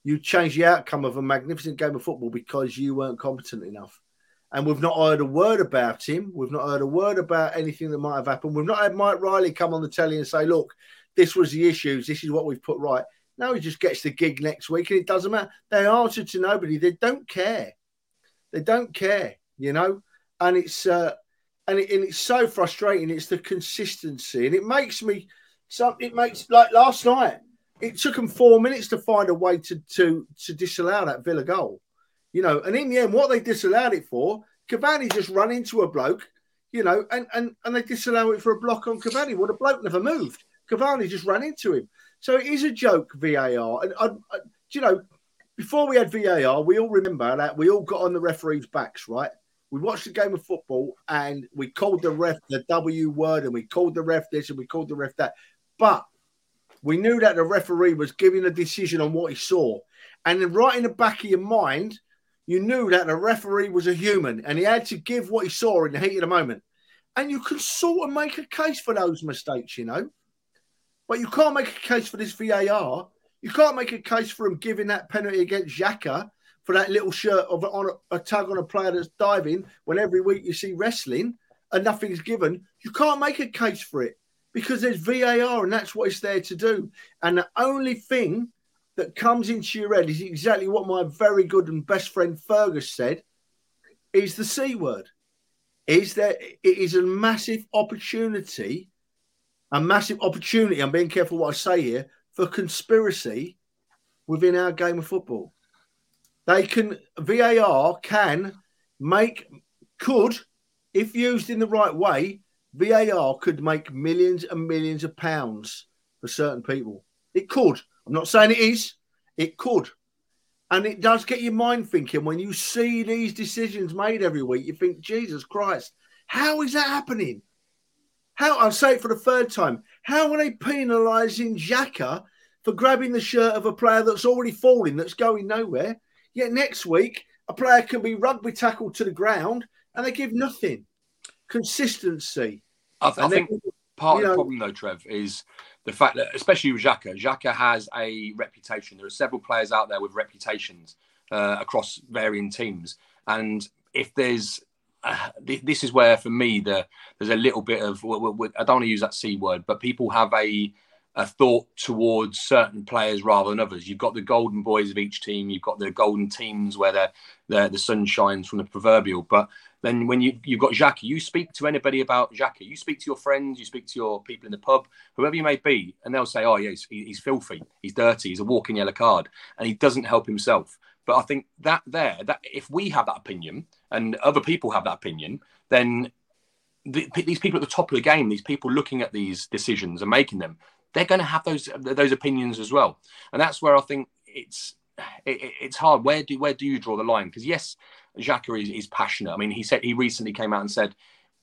You changed the outcome of a magnificent game of football because you weren't competent enough. And we've not heard a word about him. We've not heard a word about anything that might have happened. We've not had Mike Riley come on the telly and say, look, this was the issues. This is what we've put right. Now he just gets the gig next week and it doesn't matter. They answer to nobody. They don't care. They don't care, you know? And it's, uh, and, it, and it's so frustrating. It's the consistency, and it makes me. So it makes like last night. It took them four minutes to find a way to to to disallow that Villa goal, you know. And in the end, what they disallowed it for, Cavani just run into a bloke, you know, and and and they disallow it for a block on Cavani. Well, the bloke never moved. Cavani just ran into him. So it is a joke, VAR. And I, I, you know, before we had VAR, we all remember that we all got on the referees' backs, right? we watched the game of football and we called the ref the W word and we called the ref this and we called the ref that. But we knew that the referee was giving a decision on what he saw. And then right in the back of your mind, you knew that the referee was a human and he had to give what he saw in the heat of the moment. And you can sort of make a case for those mistakes, you know. But you can't make a case for this VAR. You can't make a case for him giving that penalty against Xhaka for that little shirt of on a, a tug on a player that's diving when every week you see wrestling and nothing's given, you can't make a case for it because there's VAR and that's what it's there to do. And the only thing that comes into your head is exactly what my very good and best friend Fergus said is the C word. Is that it is a massive opportunity, a massive opportunity. I'm being careful what I say here for conspiracy within our game of football. They can VAR can make could if used in the right way. VAR could make millions and millions of pounds for certain people. It could. I'm not saying it is. It could. And it does get your mind thinking when you see these decisions made every week. You think, Jesus Christ, how is that happening? How I'll say it for the third time. How are they penalising Xhaka for grabbing the shirt of a player that's already falling, that's going nowhere? Yet next week, a player can be rugby tackled to the ground and they give nothing. Consistency. I, th- I think part of the problem, though, Trev, is the fact that, especially with Xhaka, Xhaka has a reputation. There are several players out there with reputations uh, across varying teams. And if there's uh, this is where, for me, the, there's a little bit of I don't want to use that c word, but people have a a thought towards certain players rather than others. You've got the golden boys of each team. You've got the golden teams where the the sun shines from the proverbial. But then when you you've got Xhaka, you speak to anybody about Xhaka. You speak to your friends. You speak to your people in the pub, whoever you may be, and they'll say, "Oh, yeah, he's, he's filthy. He's dirty. He's a walking yellow card, and he doesn't help himself." But I think that there, that if we have that opinion and other people have that opinion, then the, these people at the top of the game, these people looking at these decisions and making them, they're going to have those those opinions as well, and that's where I think it's it, it's hard. Where do where do you draw the line? Because yes, Xhaka is, is passionate. I mean, he said he recently came out and said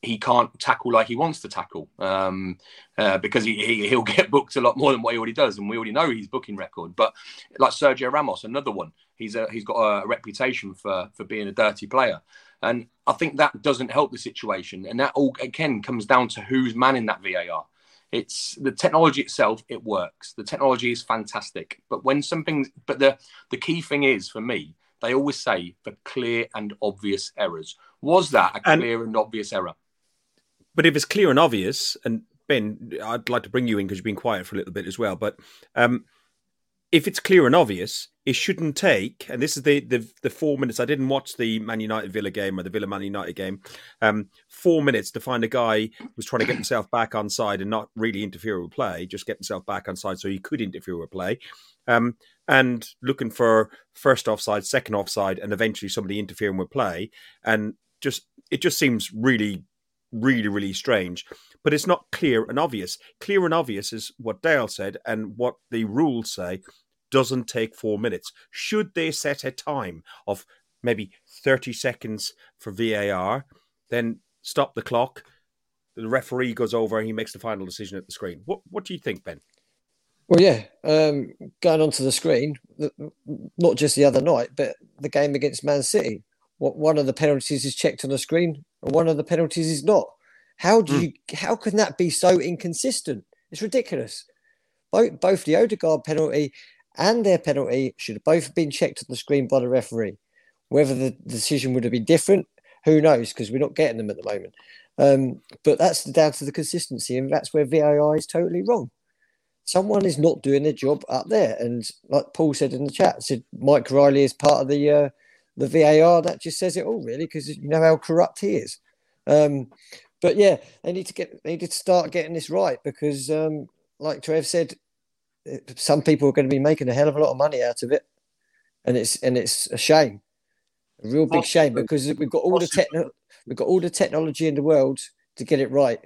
he can't tackle like he wants to tackle um, uh, because he, he will get booked a lot more than what he already does, and we already know his booking record. But like Sergio Ramos, another one, he's a, he's got a reputation for for being a dirty player, and I think that doesn't help the situation. And that all again comes down to who's manning that VAR. It's the technology itself, it works. The technology is fantastic. But when something, but the, the key thing is for me, they always say for clear and obvious errors. Was that a clear and, and obvious error? But if it's clear and obvious, and Ben, I'd like to bring you in because you've been quiet for a little bit as well. But um, if it's clear and obvious, it shouldn't take. And this is the, the the four minutes. I didn't watch the Man United Villa game or the Villa Man United game. Um, four minutes to find a guy was trying to get himself back on side and not really interfere with play, just get himself back on side so he could interfere with play. Um, and looking for first offside, second offside, and eventually somebody interfering with play. And just it just seems really, really, really strange but it's not clear and obvious. Clear and obvious is what Dale said and what the rules say doesn't take four minutes. Should they set a time of maybe 30 seconds for VAR, then stop the clock. The referee goes over, he makes the final decision at the screen. What what do you think, Ben? Well, yeah, um, going onto the screen, not just the other night, but the game against Man City. One of the penalties is checked on the screen, and one of the penalties is not. How do mm. you? How can that be so inconsistent? It's ridiculous. Both both the Odegaard penalty and their penalty should have both been checked on the screen by the referee. Whether the decision would have been different, who knows? Because we're not getting them at the moment. Um, but that's down to the consistency, and that's where VAR is totally wrong. Someone is not doing their job up there, and like Paul said in the chat, said Mike Riley is part of the uh, the VAR. That just says it all, really, because you know how corrupt he is. Um, but yeah, they need to get they need to start getting this right because, um, like Trev said, some people are going to be making a hell of a lot of money out of it, and it's and it's a shame, a real big shame because we've got all the techno- we've got all the technology in the world to get it right.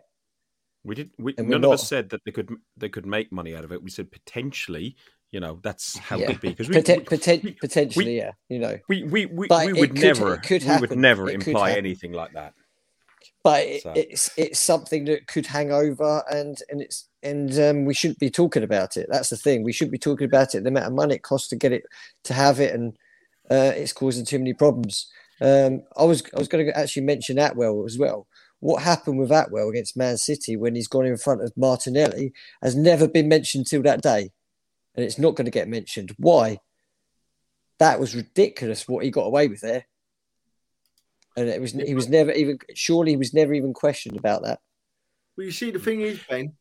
We did. We, none of us said that they could they could make money out of it. We said potentially. You know, that's how yeah. it could be because we, Poten- poten- potentially, yeah. You know, we we we, we would could, never we would never it imply anything like that but so. it's it's something that could hang over and and it's and um, we shouldn't be talking about it. That's the thing. We shouldn't be talking about it. The amount of money it costs to get it to have it and uh, it's causing too many problems. Um, i was i was going to actually mention atwell as well. What happened with atwell against man city when he's gone in front of martinelli has never been mentioned till that day. And it's not going to get mentioned. Why? That was ridiculous what he got away with there and it was he was never even surely he was never even questioned about that. Well, you see, the thing is, Ben,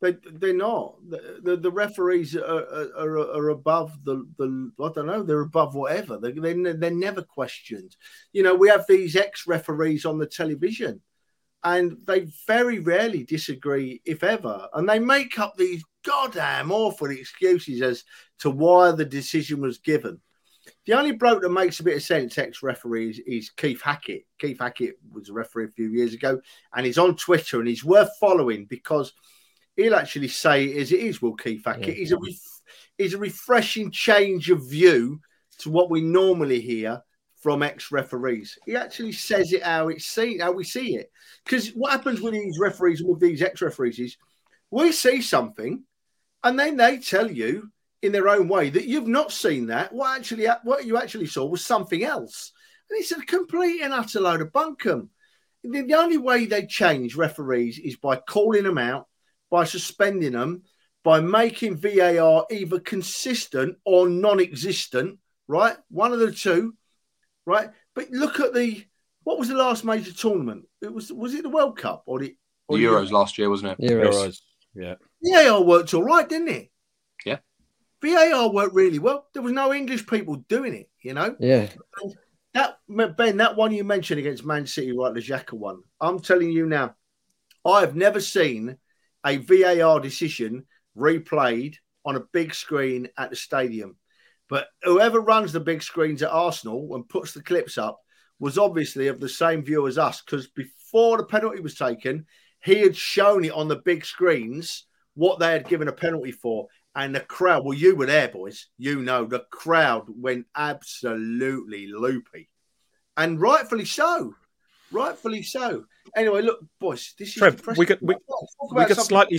they they're not the the, the referees are, are, are above the the I don't know they're above whatever they they they're never questioned. You know, we have these ex referees on the television, and they very rarely disagree, if ever, and they make up these goddamn awful excuses as to why the decision was given. The only bloke that makes a bit of sense, ex referee, is, is, Keith Hackett. Keith Hackett was a referee a few years ago, and he's on Twitter and he's worth following because he'll actually say it as it is. Will Keith Hackett? Yeah. He's a he's a refreshing change of view to what we normally hear from ex referees. He actually says it how it's seen, how we see it. Because what happens with these referees and with these ex referees is we see something, and then they tell you in their own way that you've not seen that. What actually, what you actually saw was something else, and it's a complete and utter load of bunkum. The, the only way they change referees is by calling them out, by suspending them, by making VAR either consistent or non-existent. Right, one of the two. Right, but look at the what was the last major tournament? It was was it the World Cup or the, or the Euros the, last year, wasn't it? Euros. Euros. Yeah. VAR worked all right, didn't it? VAR worked really well. There was no English people doing it, you know? Yeah. that Ben, that one you mentioned against Man City, right, the Xhaka one. I'm telling you now, I have never seen a VAR decision replayed on a big screen at the stadium. But whoever runs the big screens at Arsenal and puts the clips up was obviously of the same view as us because before the penalty was taken, he had shown it on the big screens what they had given a penalty for and the crowd. Well, you were there, boys. You know the crowd went absolutely loopy, and rightfully so. Rightfully so. Anyway, look, boys, this is Trev, we got we, we got slightly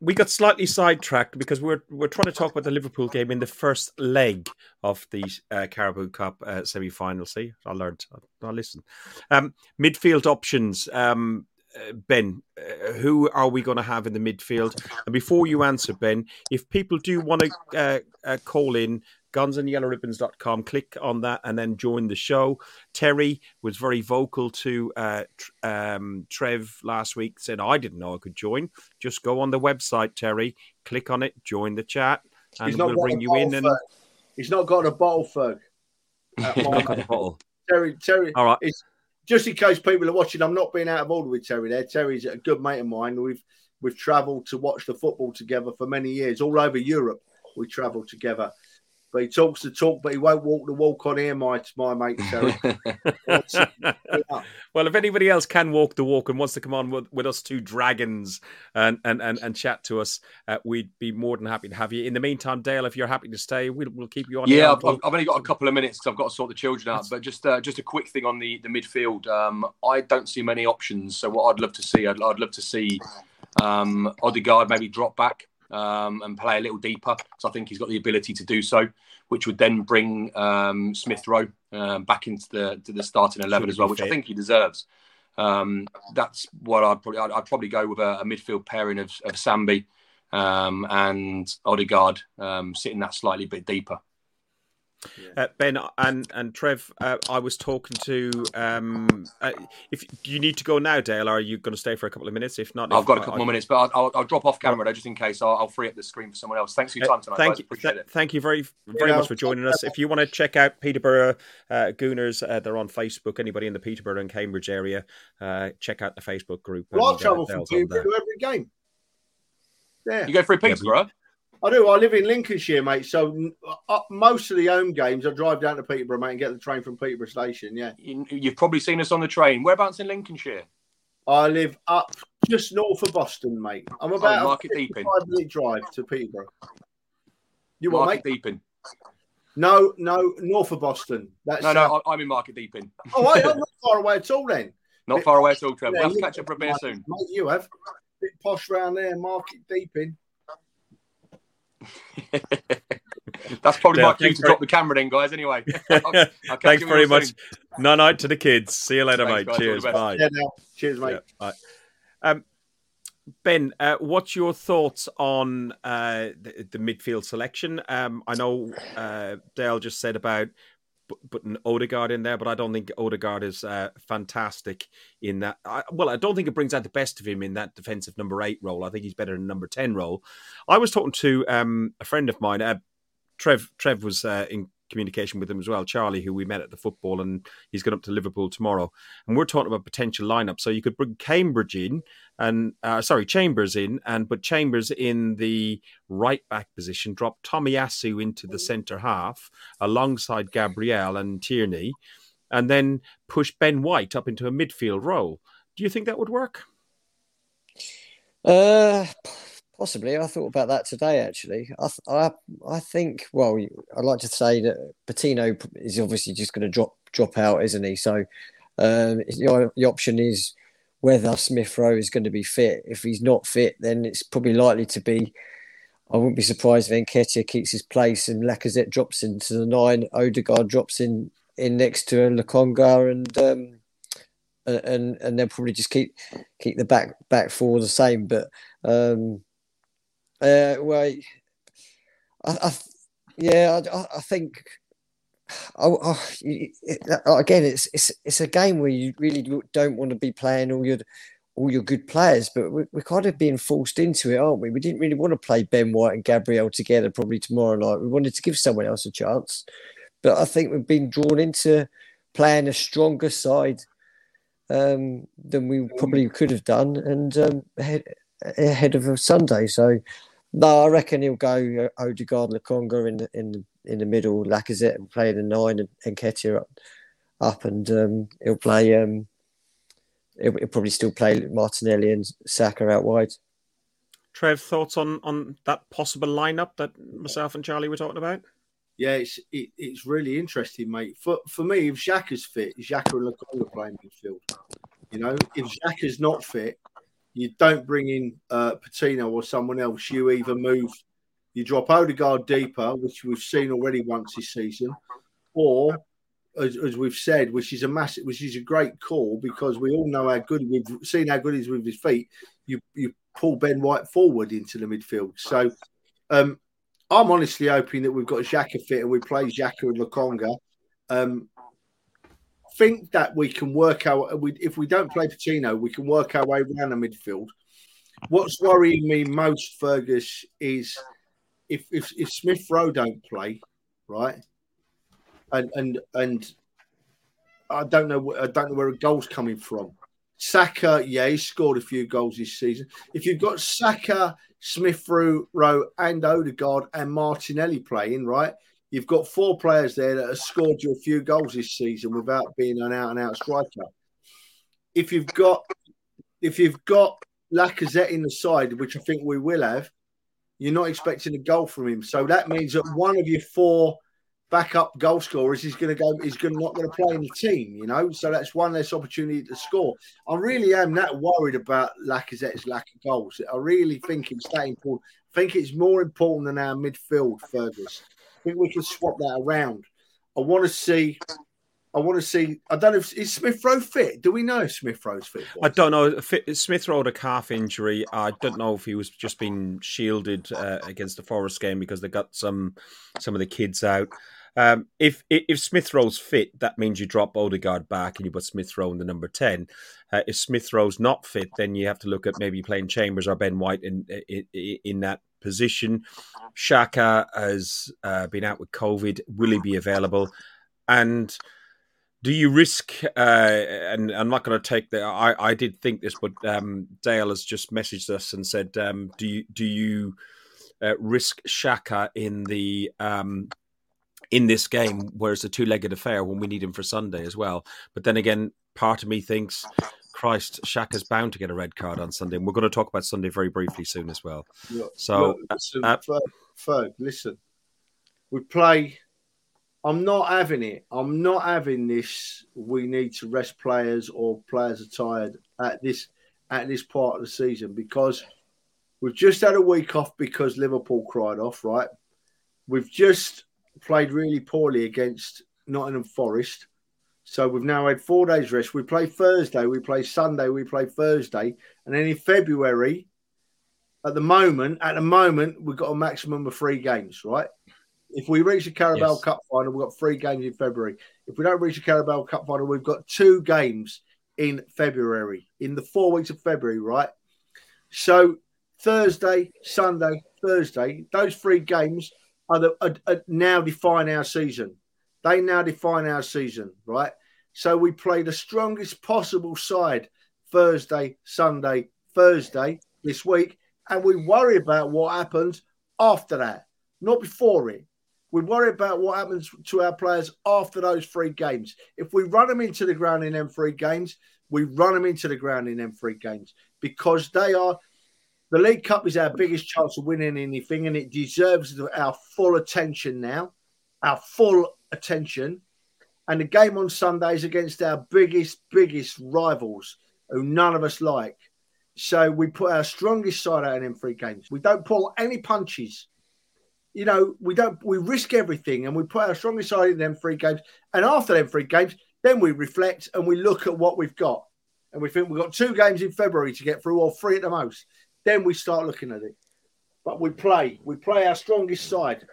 we got slightly sidetracked because we're we're trying to talk about the Liverpool game in the first leg of the uh, Carabao Cup uh, semi final. See, I learned. I, I listen. Um, midfield options. Um, Ben, uh, who are we going to have in the midfield? And before you answer, Ben, if people do want to uh, uh, call in, gunsandyellowribbons.com, click on that and then join the show. Terry was very vocal to uh, um, Trev last week, said, I didn't know I could join. Just go on the website, Terry, click on it, join the chat, and we'll bring you in. And... He's not got a bottle, Ferg. He's not got a bottle. Terry, Terry, All right. Just in case people are watching, I'm not being out of order with Terry there. Terry's a good mate of mine. We've we've travelled to watch the football together for many years, all over Europe. We travelled together. But he talks the talk, but he won't walk the walk on here, my my mate. So, well, if anybody else can walk the walk and wants to come on with, with us two dragons and, and, and, and chat to us, uh, we'd be more than happy to have you. In the meantime, Dale, if you're happy to stay, we'll, we'll keep you on. Yeah, I've, I've, only got a couple of minutes because I've got to sort the children out. But just uh, just a quick thing on the, the midfield. Um, I don't see many options. So what I'd love to see, I'd, I'd love to see um, Odegaard maybe drop back um, and play a little deeper because I think he's got the ability to do so, which would then bring um, Smith Rowe um, back into the to the starting eleven as well, which. I think he deserves. Um, that's what I'd probably I'd, I'd probably go with a, a, midfield pairing of, of Sambi um, and Odegaard um, sitting that slightly bit deeper. Uh, ben and and Trev, uh, I was talking to. Um, uh, if you need to go now, Dale, are you going to stay for a couple of minutes? If not, I've if, got a couple more minutes, but I'll, I'll, I'll, drop off camera though, just in case. I'll, I'll, free up the screen for someone else. Thanks for your uh, time tonight. thank guys. you, th- it. thank you very very yeah. much for joining us. If you want to check out Peterborough uh, Gooners, uh, they're on Facebook. Anybody in the Peterborough and Cambridge area, check out the Facebook group. Well, I travel from Peterborough every game. Yeah, you go through Peterborough. Yeah, I do. I live in Lincolnshire, mate. So uh, most of the home games, I drive down to Peterborough, mate, and get the train from Peterborough Station. Yeah. You, have probably seen us on the train. Whereabouts in Lincolnshire? I live up just north of Boston, mate. I'm oh, about oh, Market Deeping. Five minute drive to Peterborough. You want Market Deeping? No, no, north of Boston. That's no, no. Uh, I'm in Market Deeping. oh, I'm not far away at all. Then. Not far away at all, Trevor. We'll have to catch up for a bit soon. Mate, you have. Bit posh round there, Market Deeping. That's probably yeah, my cue to drop the camera then, guys. Anyway, I'll, I'll thanks very much. No night to the kids. See you later, thanks, mate. Guys, Cheers. Bye. Yeah, Cheers, mate. Yeah, bye. Um, ben, uh, what's your thoughts on uh, the, the, midfield selection? Um, I know uh, Dale just said about putting Odegaard in there, but I don't think Odegaard is uh, fantastic in that. I, well, I don't think it brings out the best of him in that defensive number eight role. I think he's better in number ten role. I was talking to um, a friend of mine, uh, Trev. Trev was uh, in communication with him as well, Charlie, who we met at the football, and he's going up to Liverpool tomorrow. And we're talking about potential lineup. So you could bring Cambridge in, and uh, sorry, Chambers in, and put Chambers in the right back position, drop Tomiyasu into the centre half alongside Gabriel and Tierney, and then push Ben White up into a midfield role. Do you think that would work? Uh Possibly, I thought about that today. Actually, I, I, I think. Well, I'd like to say that Patino is obviously just going to drop drop out, isn't he? So, um, the, the option is whether Smith Rowe is going to be fit. If he's not fit, then it's probably likely to be. I wouldn't be surprised if Nketiah keeps his place and Lacazette drops into the nine. Odegaard drops in in next to Lokonga and um, and and they'll probably just keep keep the back back four the same. But um, uh, well, I, I yeah, I, I think. Oh, again, it's it's it's a game where you really don't want to be playing all your all your good players, but we, we're kind of being forced into it, aren't we? We didn't really want to play Ben White and Gabriel together probably tomorrow night. We wanted to give someone else a chance, but I think we've been drawn into playing a stronger side um, than we probably could have done, and um, ahead, ahead of a Sunday. So no, I reckon he'll go uh, Odegaard, Lokonga in the in the in the middle, Lacazette and play the nine, and, and Nketiah up, up, and um, he'll play. Um, he'll, he'll, probably still play Martinelli and Saka out wide. Trev, thoughts on on that possible lineup that myself and Charlie were talking about? Yeah, it's it, it's really interesting, mate. For for me, if Xhaka's fit, Xhaka and Lokonga playing midfield. You know, if Xhaka's not fit, you don't bring in uh, Patino or someone else. You either move, you drop Odegaard deeper, which we've seen already once this season, or as, as, we've said, which is a massive, which is a great call because we all know how good we've seen how good he's with his feet. You you pull Ben White forward into the midfield. So um, I'm honestly hoping that we've got Xhaka fit and we play Xhaka and Lokonga. Um, think that we can work out. We, if we don't play Patino, we can work our way around the midfield. What's worrying me most, Fergus, is if if, if Smith Rowe don't play, right, and and and I don't know I don't know where a goal's coming from. Saka, yeah, he scored a few goals this season. If you've got Saka, Smith Rowe, and Odegaard and Martinelli playing, right, You've got four players there that have scored you a few goals this season without being an out and out striker. If you've got if you've got Lacazette in the side, which I think we will have, you're not expecting a goal from him. So that means that one of your four backup goal scorers is going to go is going not going to play in the team, you know. So that's one less opportunity to score. I really am that worried about Lacazette's lack of goals. I really think it's that important. I think it's more important than our midfield, Fergus. Think we can swap that around. I want to see. I want to see. I don't know if is Smith Rowe fit. Do we know if Smith Rowe's fit? I don't know. Smith Rowe had a calf injury. I don't know if he was just being shielded uh, against the Forest game because they got some some of the kids out. Um, if if Smith Rowe's fit, that means you drop Odegaard back and you put Smith Rowe in the number ten. Uh, if Smith Rowe's not fit, then you have to look at maybe playing Chambers or Ben White in in, in that position. Xhaka has uh, been out with COVID. Will he be available? And do you risk? Uh, and I'm not going to take the. I, I did think this, but um, Dale has just messaged us and said, um, "Do you do you uh, risk Xhaka in the um, in this game, where it's a two-legged affair when we need him for Sunday as well. But then again, part of me thinks, Christ, Xhaka's bound to get a red card on Sunday, and we're going to talk about Sunday very briefly soon as well. so, Look, listen, uh, Ferg, Ferg, listen, we play. I'm not having it. I'm not having this. We need to rest players or players are tired at this at this part of the season because we've just had a week off because Liverpool cried off. Right, we've just played really poorly against Nottingham Forest. So we've now had four days rest. We play Thursday, we play Sunday, we play Thursday, and then in February, at the moment, at the moment, we've got a maximum of three games, right? If we reach the Carabao yes. Cup final, we've got three games in February. If we don't reach the Carabao Cup final, we've got two games in February, in the four weeks of February, right? So Thursday, Sunday, Thursday, those three games are, the, are, are now define our season. They now define our season, right? So we play the strongest possible side Thursday, Sunday, Thursday this week, and we worry about what happens after that, not before it. We worry about what happens to our players after those three games. If we run them into the ground in them three games, we run them into the ground in them three games because they are the League Cup is our biggest chance of winning anything, and it deserves our full attention now, our full attention. And the game on Sunday is against our biggest, biggest rivals, who none of us like. So we put our strongest side out in three games. We don't pull any punches. You know, we don't. We risk everything, and we put our strongest side in them three games. And after them three games, then we reflect and we look at what we've got, and we think we've got two games in February to get through, or three at the most. Then we start looking at it. But we play. We play our strongest side.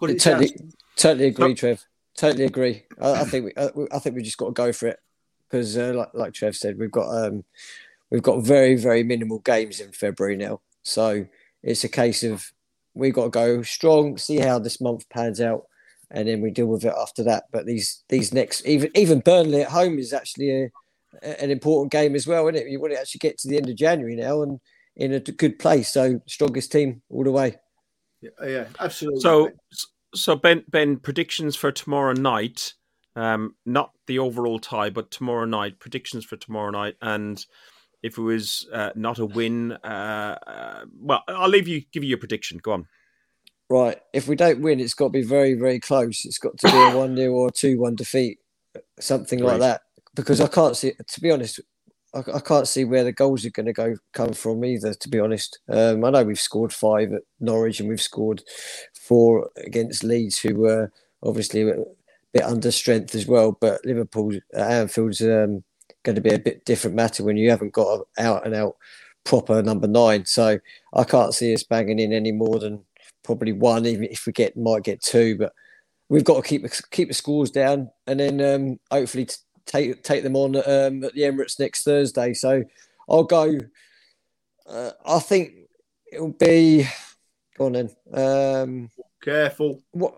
Totally, totally agree, Trev. Totally agree. I, I think we, uh, I think we just got to go for it because, uh, like, like Trev said, we've got um, we've got very very minimal games in February now. So it's a case of we've got to go strong, see how this month pans out, and then we deal with it after that. But these these next even even Burnley at home is actually a, an important game as well, isn't it? You want to actually get to the end of January now, and in a good place. So strongest team all the way. Yeah, yeah absolutely. So, so Ben, Ben, predictions for tomorrow night. Um, not the overall tie, but tomorrow night. Predictions for tomorrow night, and if it was uh, not a win, uh, uh, well, I'll leave you give you your prediction. Go on. Right. If we don't win, it's got to be very, very close. It's got to be a one 0 or two one defeat, something like that. Because I can't see. To be honest, I, I, can't see where the goals are going to go come from either. To be honest, um, I know we've scored five at Norwich and we've scored four against Leeds, who were obviously a bit under strength as well. But Liverpool at Anfield's um, going to be a bit different matter when you haven't got an out and out proper number nine. So I can't see us banging in any more than probably one, even if we get might get two. But we've got to keep keep the scores down and then um, hopefully. Take take them on um, at the Emirates next Thursday. So I'll go. Uh, I think it'll be. Go on then. Um, Careful. What?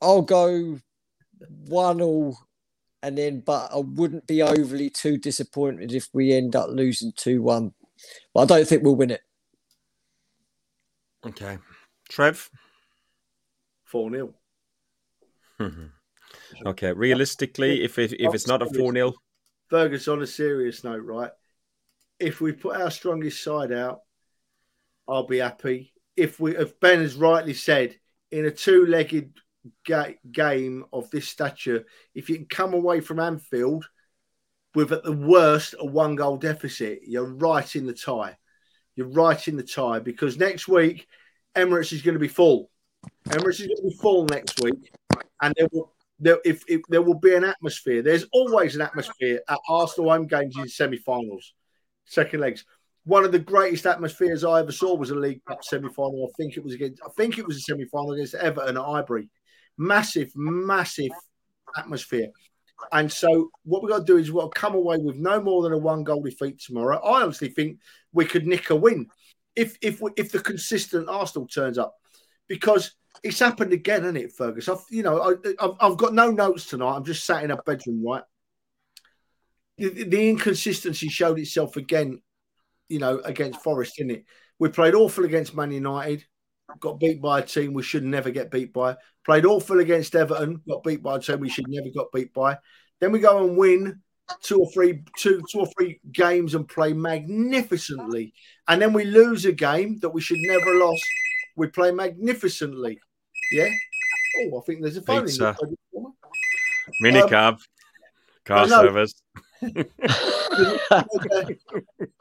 I'll go one all, and then, but I wouldn't be overly too disappointed if we end up losing two one. But I don't think we'll win it. Okay, Trev. Four 0 okay, realistically, if it, if it's not a four 0 Fergus, on a serious note, right? If we put our strongest side out, I'll be happy. If we, if Ben has rightly said, in a two-legged ga- game of this stature, if you can come away from Anfield with at the worst a one-goal deficit, you're right in the tie. You're right in the tie because next week Emirates is going to be full. Emirates is going to be full next week, and there will there, if, if, there will be an atmosphere. There's always an atmosphere at Arsenal home games in semi-finals, second legs. One of the greatest atmospheres I ever saw was a League Cup semi-final. I think it was against. I think it was a semi-final against Everton at Highbury. Massive, massive atmosphere. And so, what we've got to do is we've got to come away with no more than a one goal defeat tomorrow. I honestly think we could nick a win if if if the consistent Arsenal turns up, because it's happened again, isn't it, Fergus? I've you know I, have I've got no notes tonight. I'm just sat in a bedroom, right? The, the inconsistency showed itself again, you know, against Forest, didn't it? We played awful against Man United, got beat by a team we should never get beat by. Played awful against Everton, got beat by a team we should never got beat by. Then we go and win two or three two two or three games and play magnificently. And then we lose a game that we should never lost. We play magnificently. Yeah. Oh, I think there's a phone Pizza. in Mini um, cab. Car service.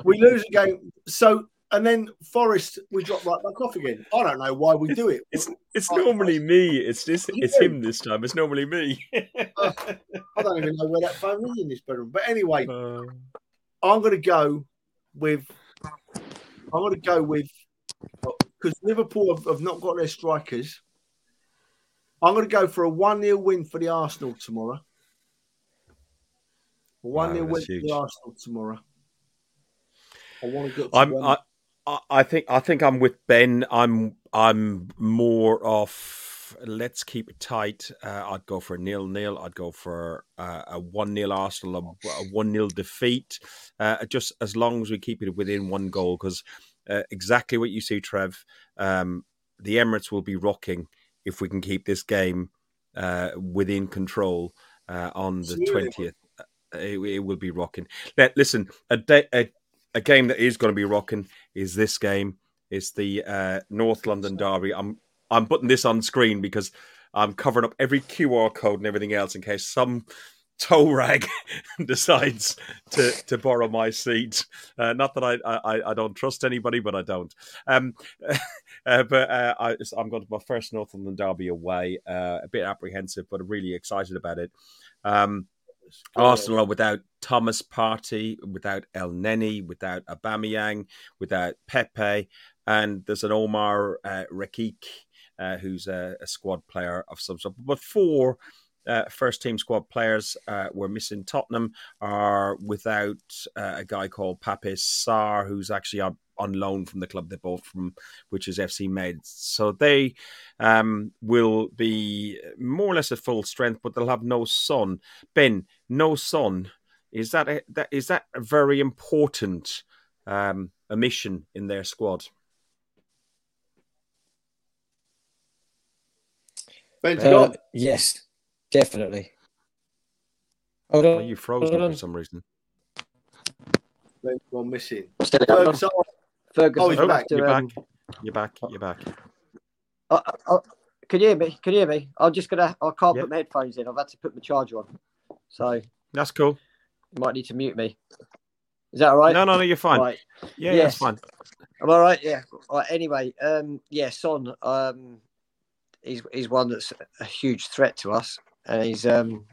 we lose a game. So and then Forest we drop right back off again. I don't know why we do it. It's it's normally me. It's this it's him this time. It's normally me. uh, I don't even know where that phone is in this bedroom. But anyway, uh... I'm gonna go with I'm gonna go with because Liverpool have, have, not got their strikers. I'm going to go for a 1 0 win for the Arsenal tomorrow. 1 0 win huge. for the Arsenal tomorrow. I want to get to I'm, I, I think I think I'm with Ben. I'm I'm more of let's keep it tight. Uh, I'd go for a nil nil. I'd go for uh, a one nil Arsenal, a, one nil defeat. Uh, just as long as we keep it within one goal, because uh, exactly what you see, Trev. Um, the Emirates will be rocking if we can keep this game uh, within control uh, on the twentieth. It, it, will be rocking. Let listen a day. A, a game that is going to be rocking is this game. It's the uh, North London Derby. I'm I'm putting this on screen because I'm covering up every QR code and everything else in case some toe rag decides to to borrow my seat. Uh, not that I, I I don't trust anybody, but I don't. Um, uh, but uh, I, am going to my first North London Derby away. Uh, a bit apprehensive, but really excited about it. Um, Arsenal are without Thomas Partey, without Elneny, without Aubameyang, without Pepe, and there's an Omar uh, Rekik, uh, who's a, a, squad player of some sort. But four uh, first team squad players uh, were missing. Tottenham are without uh, a guy called Pape Sarr, who's actually on, on loan from the club they bought from, which is FC Metz. So they um, will be more or less at full strength, but they'll have no Son. Ben, no Son. Is that a, that is that a very important um, omission in their squad? Uh, yes, Definitely. Hold on. you froze for some reason. Ben's Gone missing. Ferguson. Ferguson. Oh, he's back. You're um, back. You're back. You're back. Can you hear me? Can you hear me? I'm just gonna. I can't yep. put my headphones in. I've had to put my charger on. So that's cool. You might need to mute me. Is that all right? No, no, no. You're fine. Right. Yeah, yes. yeah, it's fine. I'm all right. Yeah. All right, anyway, um, yeah, Son. Um, he's he's one that's a huge threat to us and he's um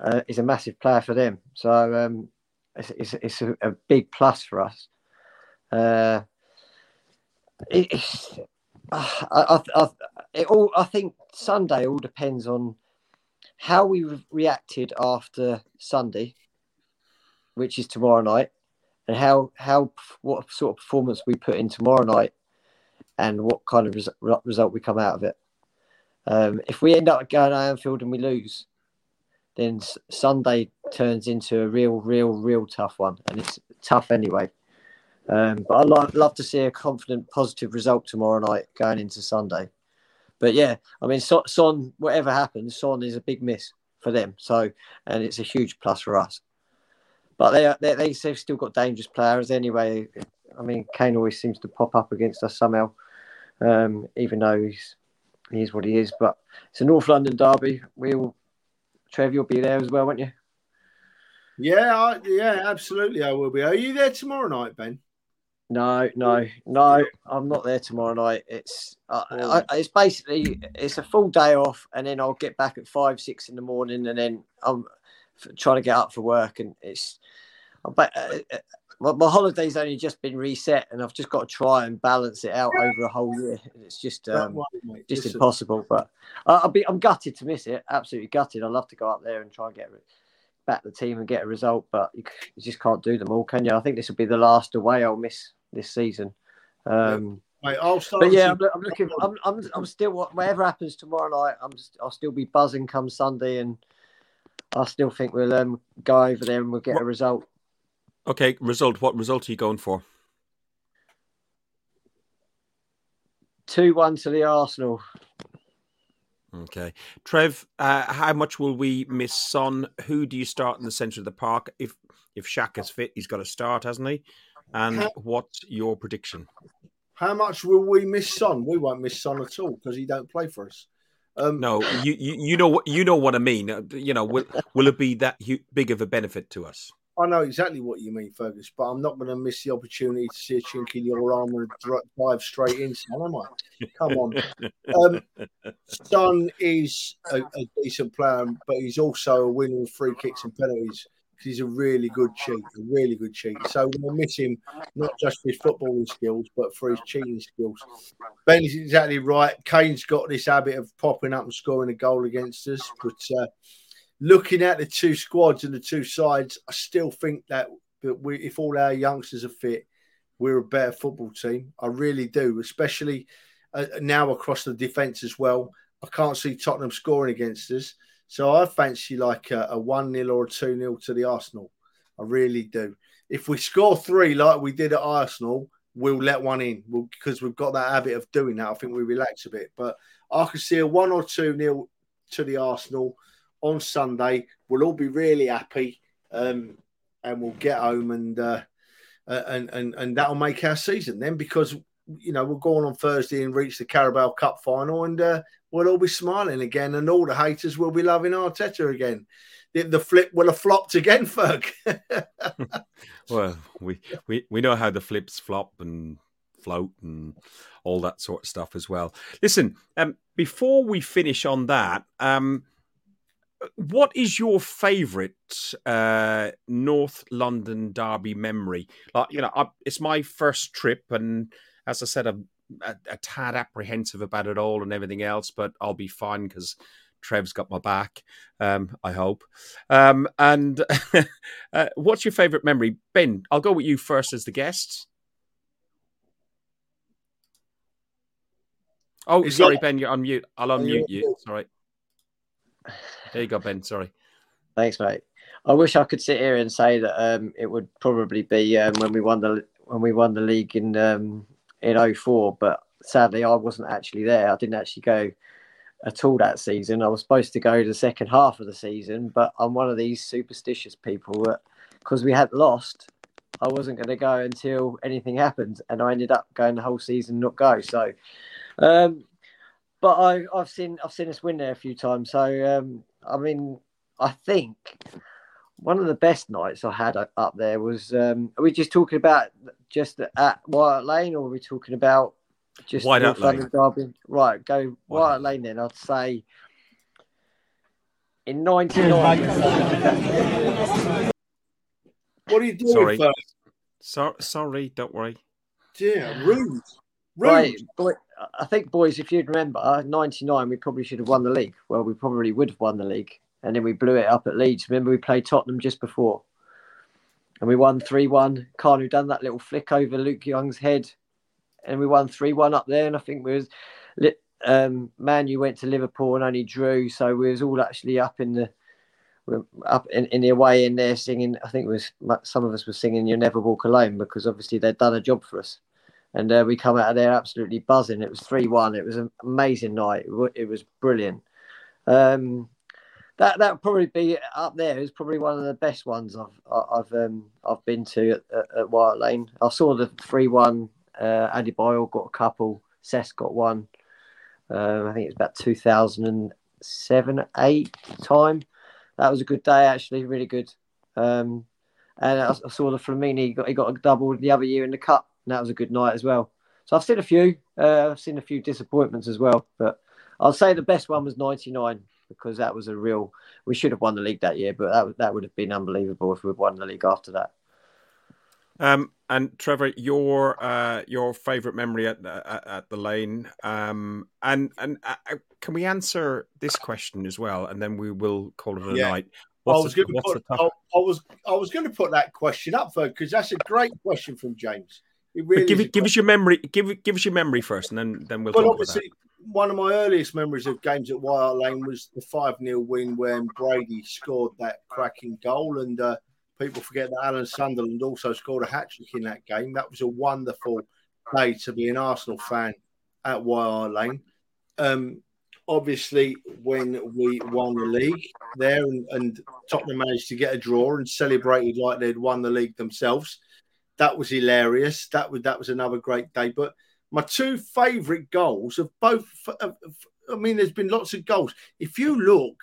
uh, he's a massive player for them. So um, it's it's, it's a, a, big plus for us. Uh, it, it's, uh, I, I, I, it all I think Sunday all depends on how we reacted after Sunday, which is tomorrow night, and how how what sort of performance we put in tomorrow night, and what kind of res- result we come out of it. Um, if we end up going to Anfield and we lose, then Sunday turns into a real, real, real tough one, and it's tough anyway. Um, but I'd love, to see a confident, positive result tomorrow night going into Sunday. but yeah, I mean, Son, whatever happens, Son is a big miss for them. So, and it's a huge plus for us. But they, they, they have still got dangerous players anyway. I mean, Kane always seems to pop up against us somehow, um, even though he's he is what he is. But it's a North London derby. We'll Trev, you'll be there as well, won't you? Yeah, I, yeah, absolutely. I will be. Are you there tomorrow night, Ben? No, no, no. I'm not there tomorrow night. It's uh. I, it's basically it's a full day off, and then I'll get back at five, six in the morning, and then I'm trying to get up for work, and it's. But uh, uh, my, my holiday's only just been reset, and I've just got to try and balance it out over a whole year. It's just um, just Listen. impossible. But I'll be I'm gutted to miss it. Absolutely gutted. I'd love to go up there and try and get back the team and get a result, but you, you just can't do them all, can you? I think this will be the last away I'll miss this season. Um, Mate, I'll start. But yeah, I'm, I'm, looking. I'm, I'm, I'm still. Whatever happens tomorrow night, I'm. Just, I'll still be buzzing come Sunday, and I still think we'll um, go over there and we'll get what, a result. Okay, result. What result are you going for? Two one to the Arsenal. Okay, Trev. Uh, how much will we miss Son? Who do you start in the centre of the park? If if Xhaka's fit, he's got to start, hasn't he? And how, what's your prediction? How much will we miss Son? We won't miss Son at all because he don't play for us. Um, no, you, you you know what you know what I mean. Uh, you know, will will it be that big of a benefit to us? I know exactly what you mean, Fergus, but I'm not going to miss the opportunity to see a chink in your armour and dive straight in, son, am I? Come on. um, Son is a, a, decent player, but he's also a winner of free kicks and penalties he's a really good cheat, a really good cheat. So we'll miss him not just for his footballing skills, but for his cheating skills. Ben's exactly right. Kane's got this habit of popping up and scoring a goal against us. But uh, looking at the two squads and the two sides, I still think that, that we, if all our youngsters are fit, we're a better football team. I really do, especially uh, now across the defence as well. I can't see Tottenham scoring against us. So I fancy like a, a 1 0 or a 2 0 to the Arsenal. I really do. If we score three like we did at Arsenal, we'll let one in we'll, because we've got that habit of doing that. I think we relax a bit. But I can see a 1 or 2 0 to the Arsenal on Sunday. We'll all be really happy um, and we'll get home and, uh, and, and, and that'll make our season then because you know, we'll go on on Thursday and reach the Carabao Cup final, and uh, we'll all be smiling again, and all the haters will be loving Arteta again. The, the flip will have flopped again, Ferg. well, we, we we know how the flips flop and float and all that sort of stuff as well. Listen, um, before we finish on that, um, what is your favourite uh, North London Derby memory? Like, you know, I, it's my first trip, and as I said, I'm a, a, tad apprehensive about it all and everything else, but I'll be fine because Trev's got my back. Um, I hope. Um, and uh, what's your favourite memory, Ben? I'll go with you first as the guest. Oh, Is sorry, that... Ben, you're on mute. I'll unmute you. Sorry. There you go, Ben. Sorry. Thanks, mate. I wish I could sit here and say that um, it would probably be um, when we won the when we won the league in um, in 04, but sadly I wasn't actually there. I didn't actually go at all that season. I was supposed to go the second half of the season, but I'm one of these superstitious people that because we had lost, I wasn't going to go until anything happened, and I ended up going the whole season not go. So, um, but I, have seen I've seen us win there a few times. So um, I mean, I think one of the best nights I had up there was. Um, are we just talking about just at White Lane, or are we talking about just White Hart Lane? Derby? Right, go White Hart Lane then. I'd say in '99. what are you doing? Sorry, so, sorry, don't worry. Yeah, rude. Rude. Right, boy, I think, boys, if you'd remember, '99, we probably should have won the league. Well, we probably would have won the league and then we blew it up at Leeds. Remember, we played Tottenham just before, and we won three one. Kanu done that little flick over Luke Young's head, and we won three one up there. And I think we was um, Man, you went to Liverpool and only drew, so we was all actually up in the up in, in the away in there singing. I think it was some of us were singing "You'll Never Walk Alone" because obviously they'd done a job for us. and uh, we come out of there absolutely buzzing. It was three one. It was an amazing night. It was brilliant. Um, that that would probably be up there. It's probably one of the best ones I've I've um, I've been to at, at, at White Lane. I saw the three one. Uh, Adebayor got a couple. Cesc got one. Um, I think it was about two thousand and seven, eight time. That was a good day actually, really good. Um, and I, I, saw the Flamini he got he got a double the other year in the cup, and that was a good night as well. So I've seen a few. Uh, I've seen a few disappointments as well, but I'll say the best one was '99 because that was a real. We should have won the league that year, but that that would have been unbelievable if we'd won the league after that. Um, and Trevor, your uh, your favourite memory at the, at the lane, um, and and uh, uh, can we answer this question as well, and then we will call it a yeah. night. What's I was going to put, I, I, was I was going to put that question up for because that's a great question from James. Really give give us your memory. Give give us your memory first, and then then we'll. Well, obviously, one of my earliest memories of games at White Hart Lane was the five 0 win when Brady scored that cracking goal, and uh, people forget that Alan Sunderland also scored a hat trick in that game. That was a wonderful day to be an Arsenal fan at White Hart Lane. Um, obviously, when we won the league there, and, and Tottenham managed to get a draw and celebrated like they'd won the league themselves that was hilarious. That was that was another great day. But my two favourite goals of both. I mean, there's been lots of goals. If you look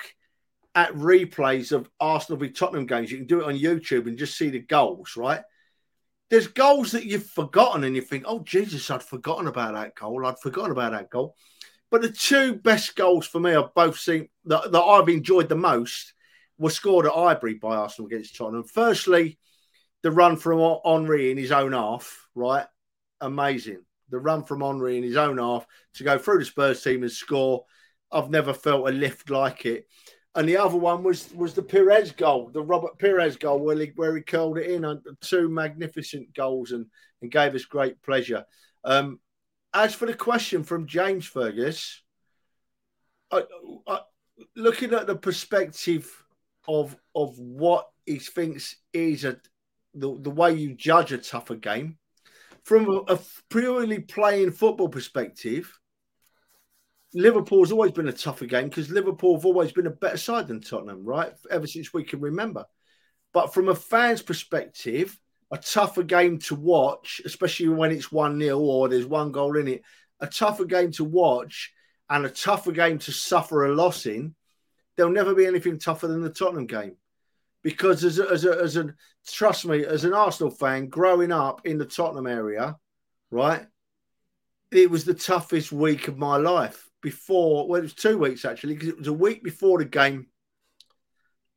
at replays of Arsenal v Tottenham games, you can do it on YouTube and just see the goals. Right? There's goals that you've forgotten, and you think, "Oh Jesus, I'd forgotten about that goal. I'd forgotten about that goal." But the two best goals for me, I've both seen that, that I've enjoyed the most, were scored at Highbury by Arsenal against Tottenham. Firstly, the run from Henry in his own half, right? Amazing. The run from Henry in his own half to go through the Spurs team and score. I've never felt a lift like it. And the other one was was the Pires goal, the Robert Pires goal, where he, where he curled it in. Two magnificent goals and, and gave us great pleasure. Um, as for the question from James Fergus, I, I, looking at the perspective of of what he thinks is a, the, the way you judge a tougher game. From a, purely playing football perspective, Liverpool's always been a tougher game because Liverpool have always been a better side than Tottenham, right? Ever since we can remember. But from a fan's perspective, a tougher game to watch, especially when it's 1 0 or there's one goal in it, a tougher game to watch and a tougher game to suffer a loss in, there'll never be anything tougher than the Tottenham game because as a, as a, as a trust me, as an Arsenal fan growing up in the Tottenham area, right, it was the toughest week of my life. Before, well, it was two weeks actually, because it was a week before the game.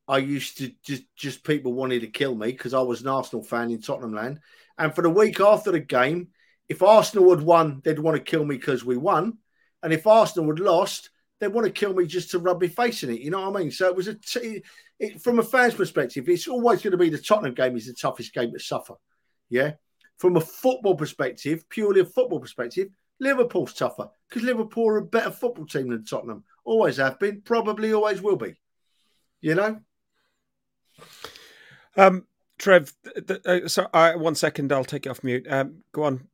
I used to just just people wanted to kill me because I was an Arsenal fan in Tottenham land, and for the week after the game, if Arsenal had won, they'd want to kill me because we won, and if Arsenal had lost, they'd want to kill me just to rub my face in it. You know what I mean? So it was a t- it, from a fan's perspective, it's always going to be the Tottenham game is the toughest game to suffer. Yeah. From a football perspective, purely a football perspective, Liverpool's tougher because Liverpool are a better football team than Tottenham. Always have been, probably always will be. You know? Um, Trev, uh, so uh, one second, I'll take it off mute. Um, go on,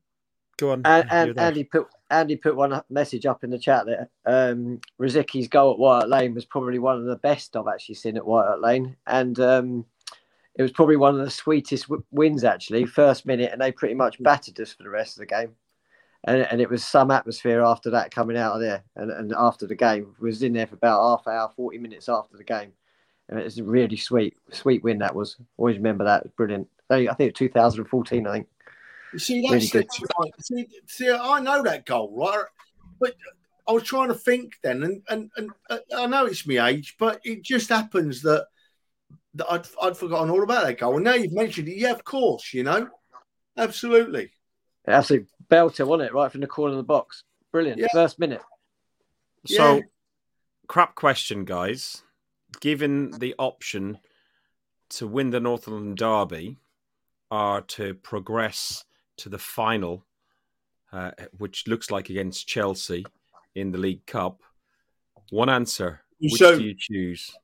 go on. And, and Andy put Andy put one message up in the chat there. Um, Rosicky's goal at White Lane was probably one of the best I've actually seen at White Lane, and um, it was probably one of the sweetest w- wins actually. First minute, and they pretty much battered us for the rest of the game. And, and it was some atmosphere after that coming out of there, and, and after the game was in there for about half hour, forty minutes after the game. And it was a really sweet, sweet win. That was always remember that. It was brilliant. I think it was 2014. I think. You see, that's really see, see, I know that goal, right? But I was trying to think then, and and, and uh, I know it's my age, but it just happens that, that I'd, I'd forgotten all about that goal. And now you've mentioned it, yeah, of course, you know, absolutely. Absolutely belter, wasn't it? Right from the corner of the box. Brilliant. Yeah. First minute. So, yeah. crap question, guys. Given the option to win the Northland Derby or to progress to the final, uh, which looks like against Chelsea in the League Cup. One answer. Which so, do you choose?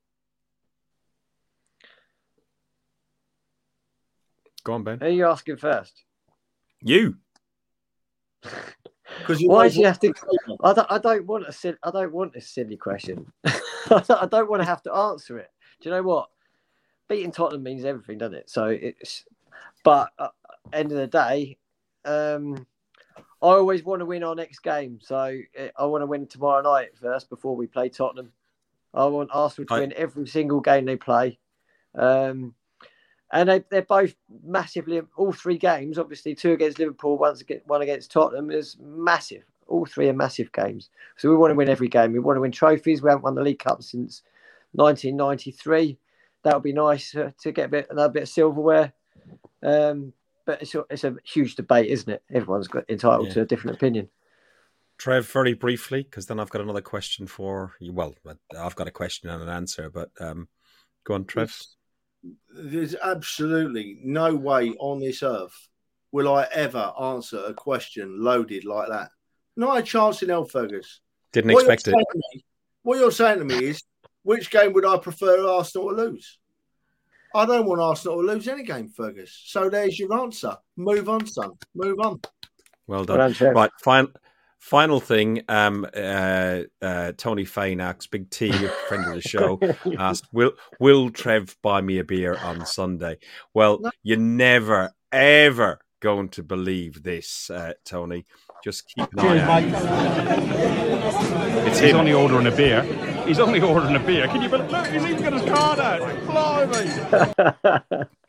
Go on, Ben. Who are you asking first? You. Because Why do you have to? I don't. I don't want a silly. I don't want a silly question. I don't, want to have to answer it. Do you know what? Beating Tottenham means everything, doesn't it? So it's. But uh, end of the day, um, I always want to win our next game. So uh, I want to win tomorrow night first before we play Tottenham. I want Arsenal to I- win every single game they play. Um, and they, they're both massively, all three games, obviously, two against Liverpool, once against, one against Tottenham, is massive. All three are massive games. So we want to win every game. We want to win trophies. We haven't won the League Cup since 1993. That would be nice uh, to get a bit, another bit of silverware. Um, but it's a, it's a huge debate, isn't it? Everyone's got entitled Yeah. to a different opinion. Trev, very briefly, because then I've got another question for you. Well, I've got a question and an answer, but um, go on, Trev. There's absolutely no way on this earth will I ever answer a question loaded like that. Not a chance in hell, Fergus. Didn't What expect it. me- what you're saying to me is, which game would I prefer Arsenal to lose? I don't want Arsenal to lose any game, Fergus. So there's your answer. Move on, son. Move on. Well Well done. done, Right, final final thing. Um, uh, uh, Tony Fain asks, Big T, friend of the show, asked, "Will Will Trev buy me a beer on Sunday?" Well, No. you're never ever going to believe this, uh, Tony. Just keep an eye out. It's He's him. only ordering a beer. He's only ordering a beer. Can you believe? Look, he's even got his card out. Blimey!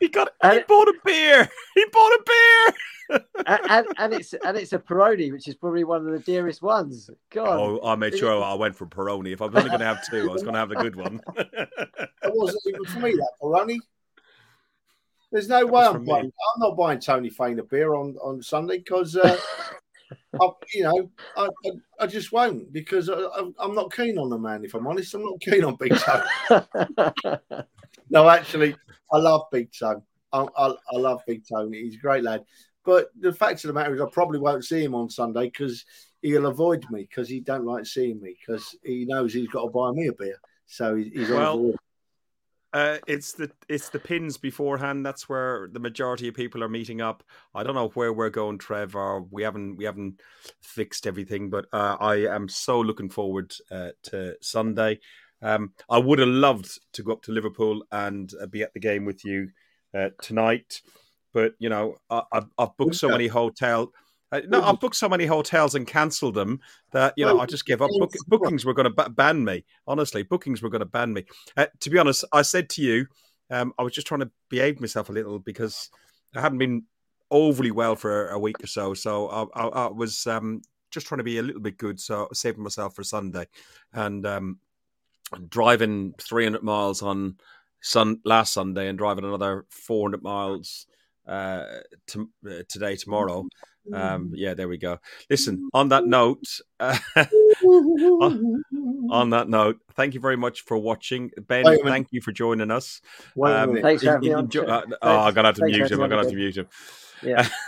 He got. And He bought a beer. He bought a beer. and, and, and it's and it's a Peroni, which is probably one of the dearest ones. God, Oh, I made sure I went for Peroni. If I was only going to have two, I was going to have a good one. It wasn't even for me, that Peroni. There's no way I'm for me. buying. I'm not buying Tony Fain a beer on, on Sunday because, uh, I, you know, I, I, I just won't because I, I'm not keen on the man. If I'm honest, I'm not keen on Big Tony. No, actually, I love Big Toe. I, I, I love Big Tony. He's a great lad. But the fact of the matter is, I probably won't see him on Sunday because he'll avoid me because he don't like seeing me because he knows he's got to buy me a beer. So he, he's Well, on board. Uh, it's the it's the pins beforehand. That's where the majority of people are meeting up. I don't know where we're going, Trevor. We haven't we haven't fixed everything, but uh, I am so looking forward uh, to Sunday. Um, I would have loved to go up to Liverpool and uh, be at the game with you uh, tonight, but you know I, I've, I've booked so many hotel. Uh, no, I've booked so many hotels and cancelled them that you know Well, I just gave up. Book, bookings were going to ban me. Honestly, bookings were going to ban me. Uh, to be honest, I said to you, um, I was just trying to behave myself a little because I hadn't been overly well for a week or so. So I, I, I was um, just trying to be a little bit good, so saving myself for Sunday, and um, driving 300 miles on sun last Sunday and driving another 400 miles uh, to, uh, today tomorrow. Um, yeah, there we go. Listen, on that note. Uh, on, on that note, thank you very much for watching, Ben. Wait a minute. Thank you for joining us. Wait Um. Thanks for having me on. enjoy- uh, oh, I'm gonna have to thanks mute him. I'm gonna have to mute him. yeah.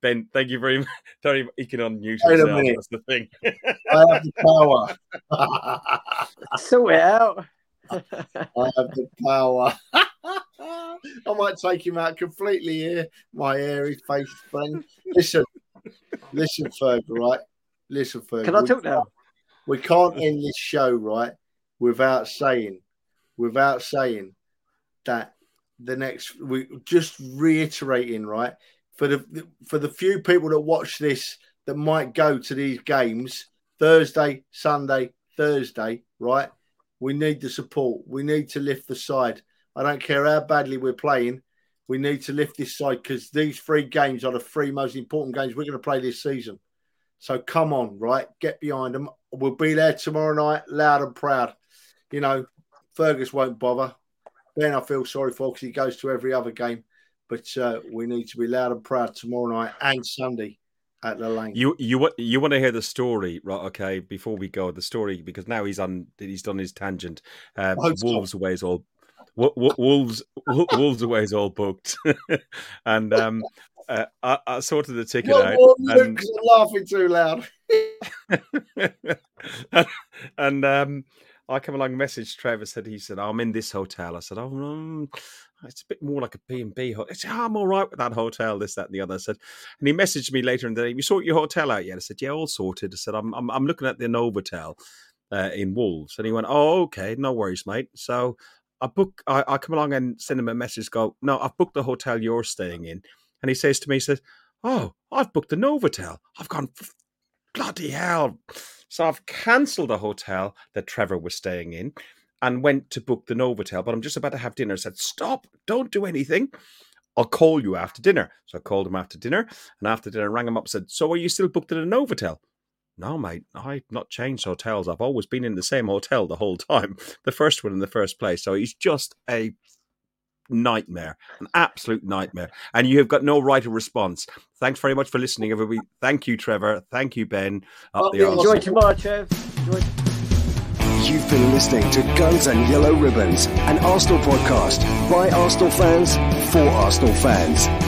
Ben, thank you very much. Sorry, he can unmute Wait a himself. minute. That's the thing. I have the power. Sort it out. I have the power. I might take him out completely here, my airy faced friend. Listen, listen, Ferg, right? Listen, Ferg. Can I talk now? We can't end this show, right, without saying, without saying that the next, we just reiterating, right, for the for the few people that watch this that might go to these games Thursday, Sunday, Thursday, right? We need the support. We need to lift the side. I don't care how badly we're playing. We need to lift this side because these three games are the three most important games we're going to play this season. So come on, right? Get behind them. We'll be there tomorrow night, loud and proud. You know, Fergus won't bother. Ben, I feel sorry for because he goes to every other game. But uh, we need to be loud and proud tomorrow night and Sunday at the lane. You you you want to hear the story, right? Okay, before we go, the story because now he's on. He's done his tangent. Uh. Wolves away is all. Wo- wo- Wolves Wo- Wolves away is all booked, and um, uh, I, I sorted the ticket Not out. and- laughing too loud. and um, I come along, message Trevor, said he said I'm in this hotel. I said, oh, um, it's a bit more like a B and B hotel. Said, oh, I'm all right with that hotel, this, that, and the other. I said, and he messaged me later in the day. You sort your hotel out yet? I said, yeah, all sorted. I said, I'm I'm, I'm looking at the Novotel uh, in Wolves, and he went, oh, okay, no worries, mate. So I book, I, I come along and send him a message. Go, no, I've booked the hotel you're staying in, and he says to me, he says, oh, I've booked the Novotel. I've gone, bloody hell. So I've cancelled the hotel that Trevor was staying in and went to book the Novotel. But I'm just about to have dinner. I said, Stop, don't do anything. I'll call you after dinner. So I called him after dinner. And after dinner, I rang him up and said, So are you still booked at a Novotel? No, mate, I've not changed hotels. I've always been in the same hotel the whole time, the first one in the first place. So he's just a nightmare, an absolute nightmare. And you have got no right of response. Thanks very much for listening, everybody. Thank you, Trevor. Thank you, Ben. Up the enjoy tomorrow, Trev. Enjoy. You've been listening to Guns and Yellow Ribbons, an Arsenal podcast by Arsenal fans for Arsenal fans.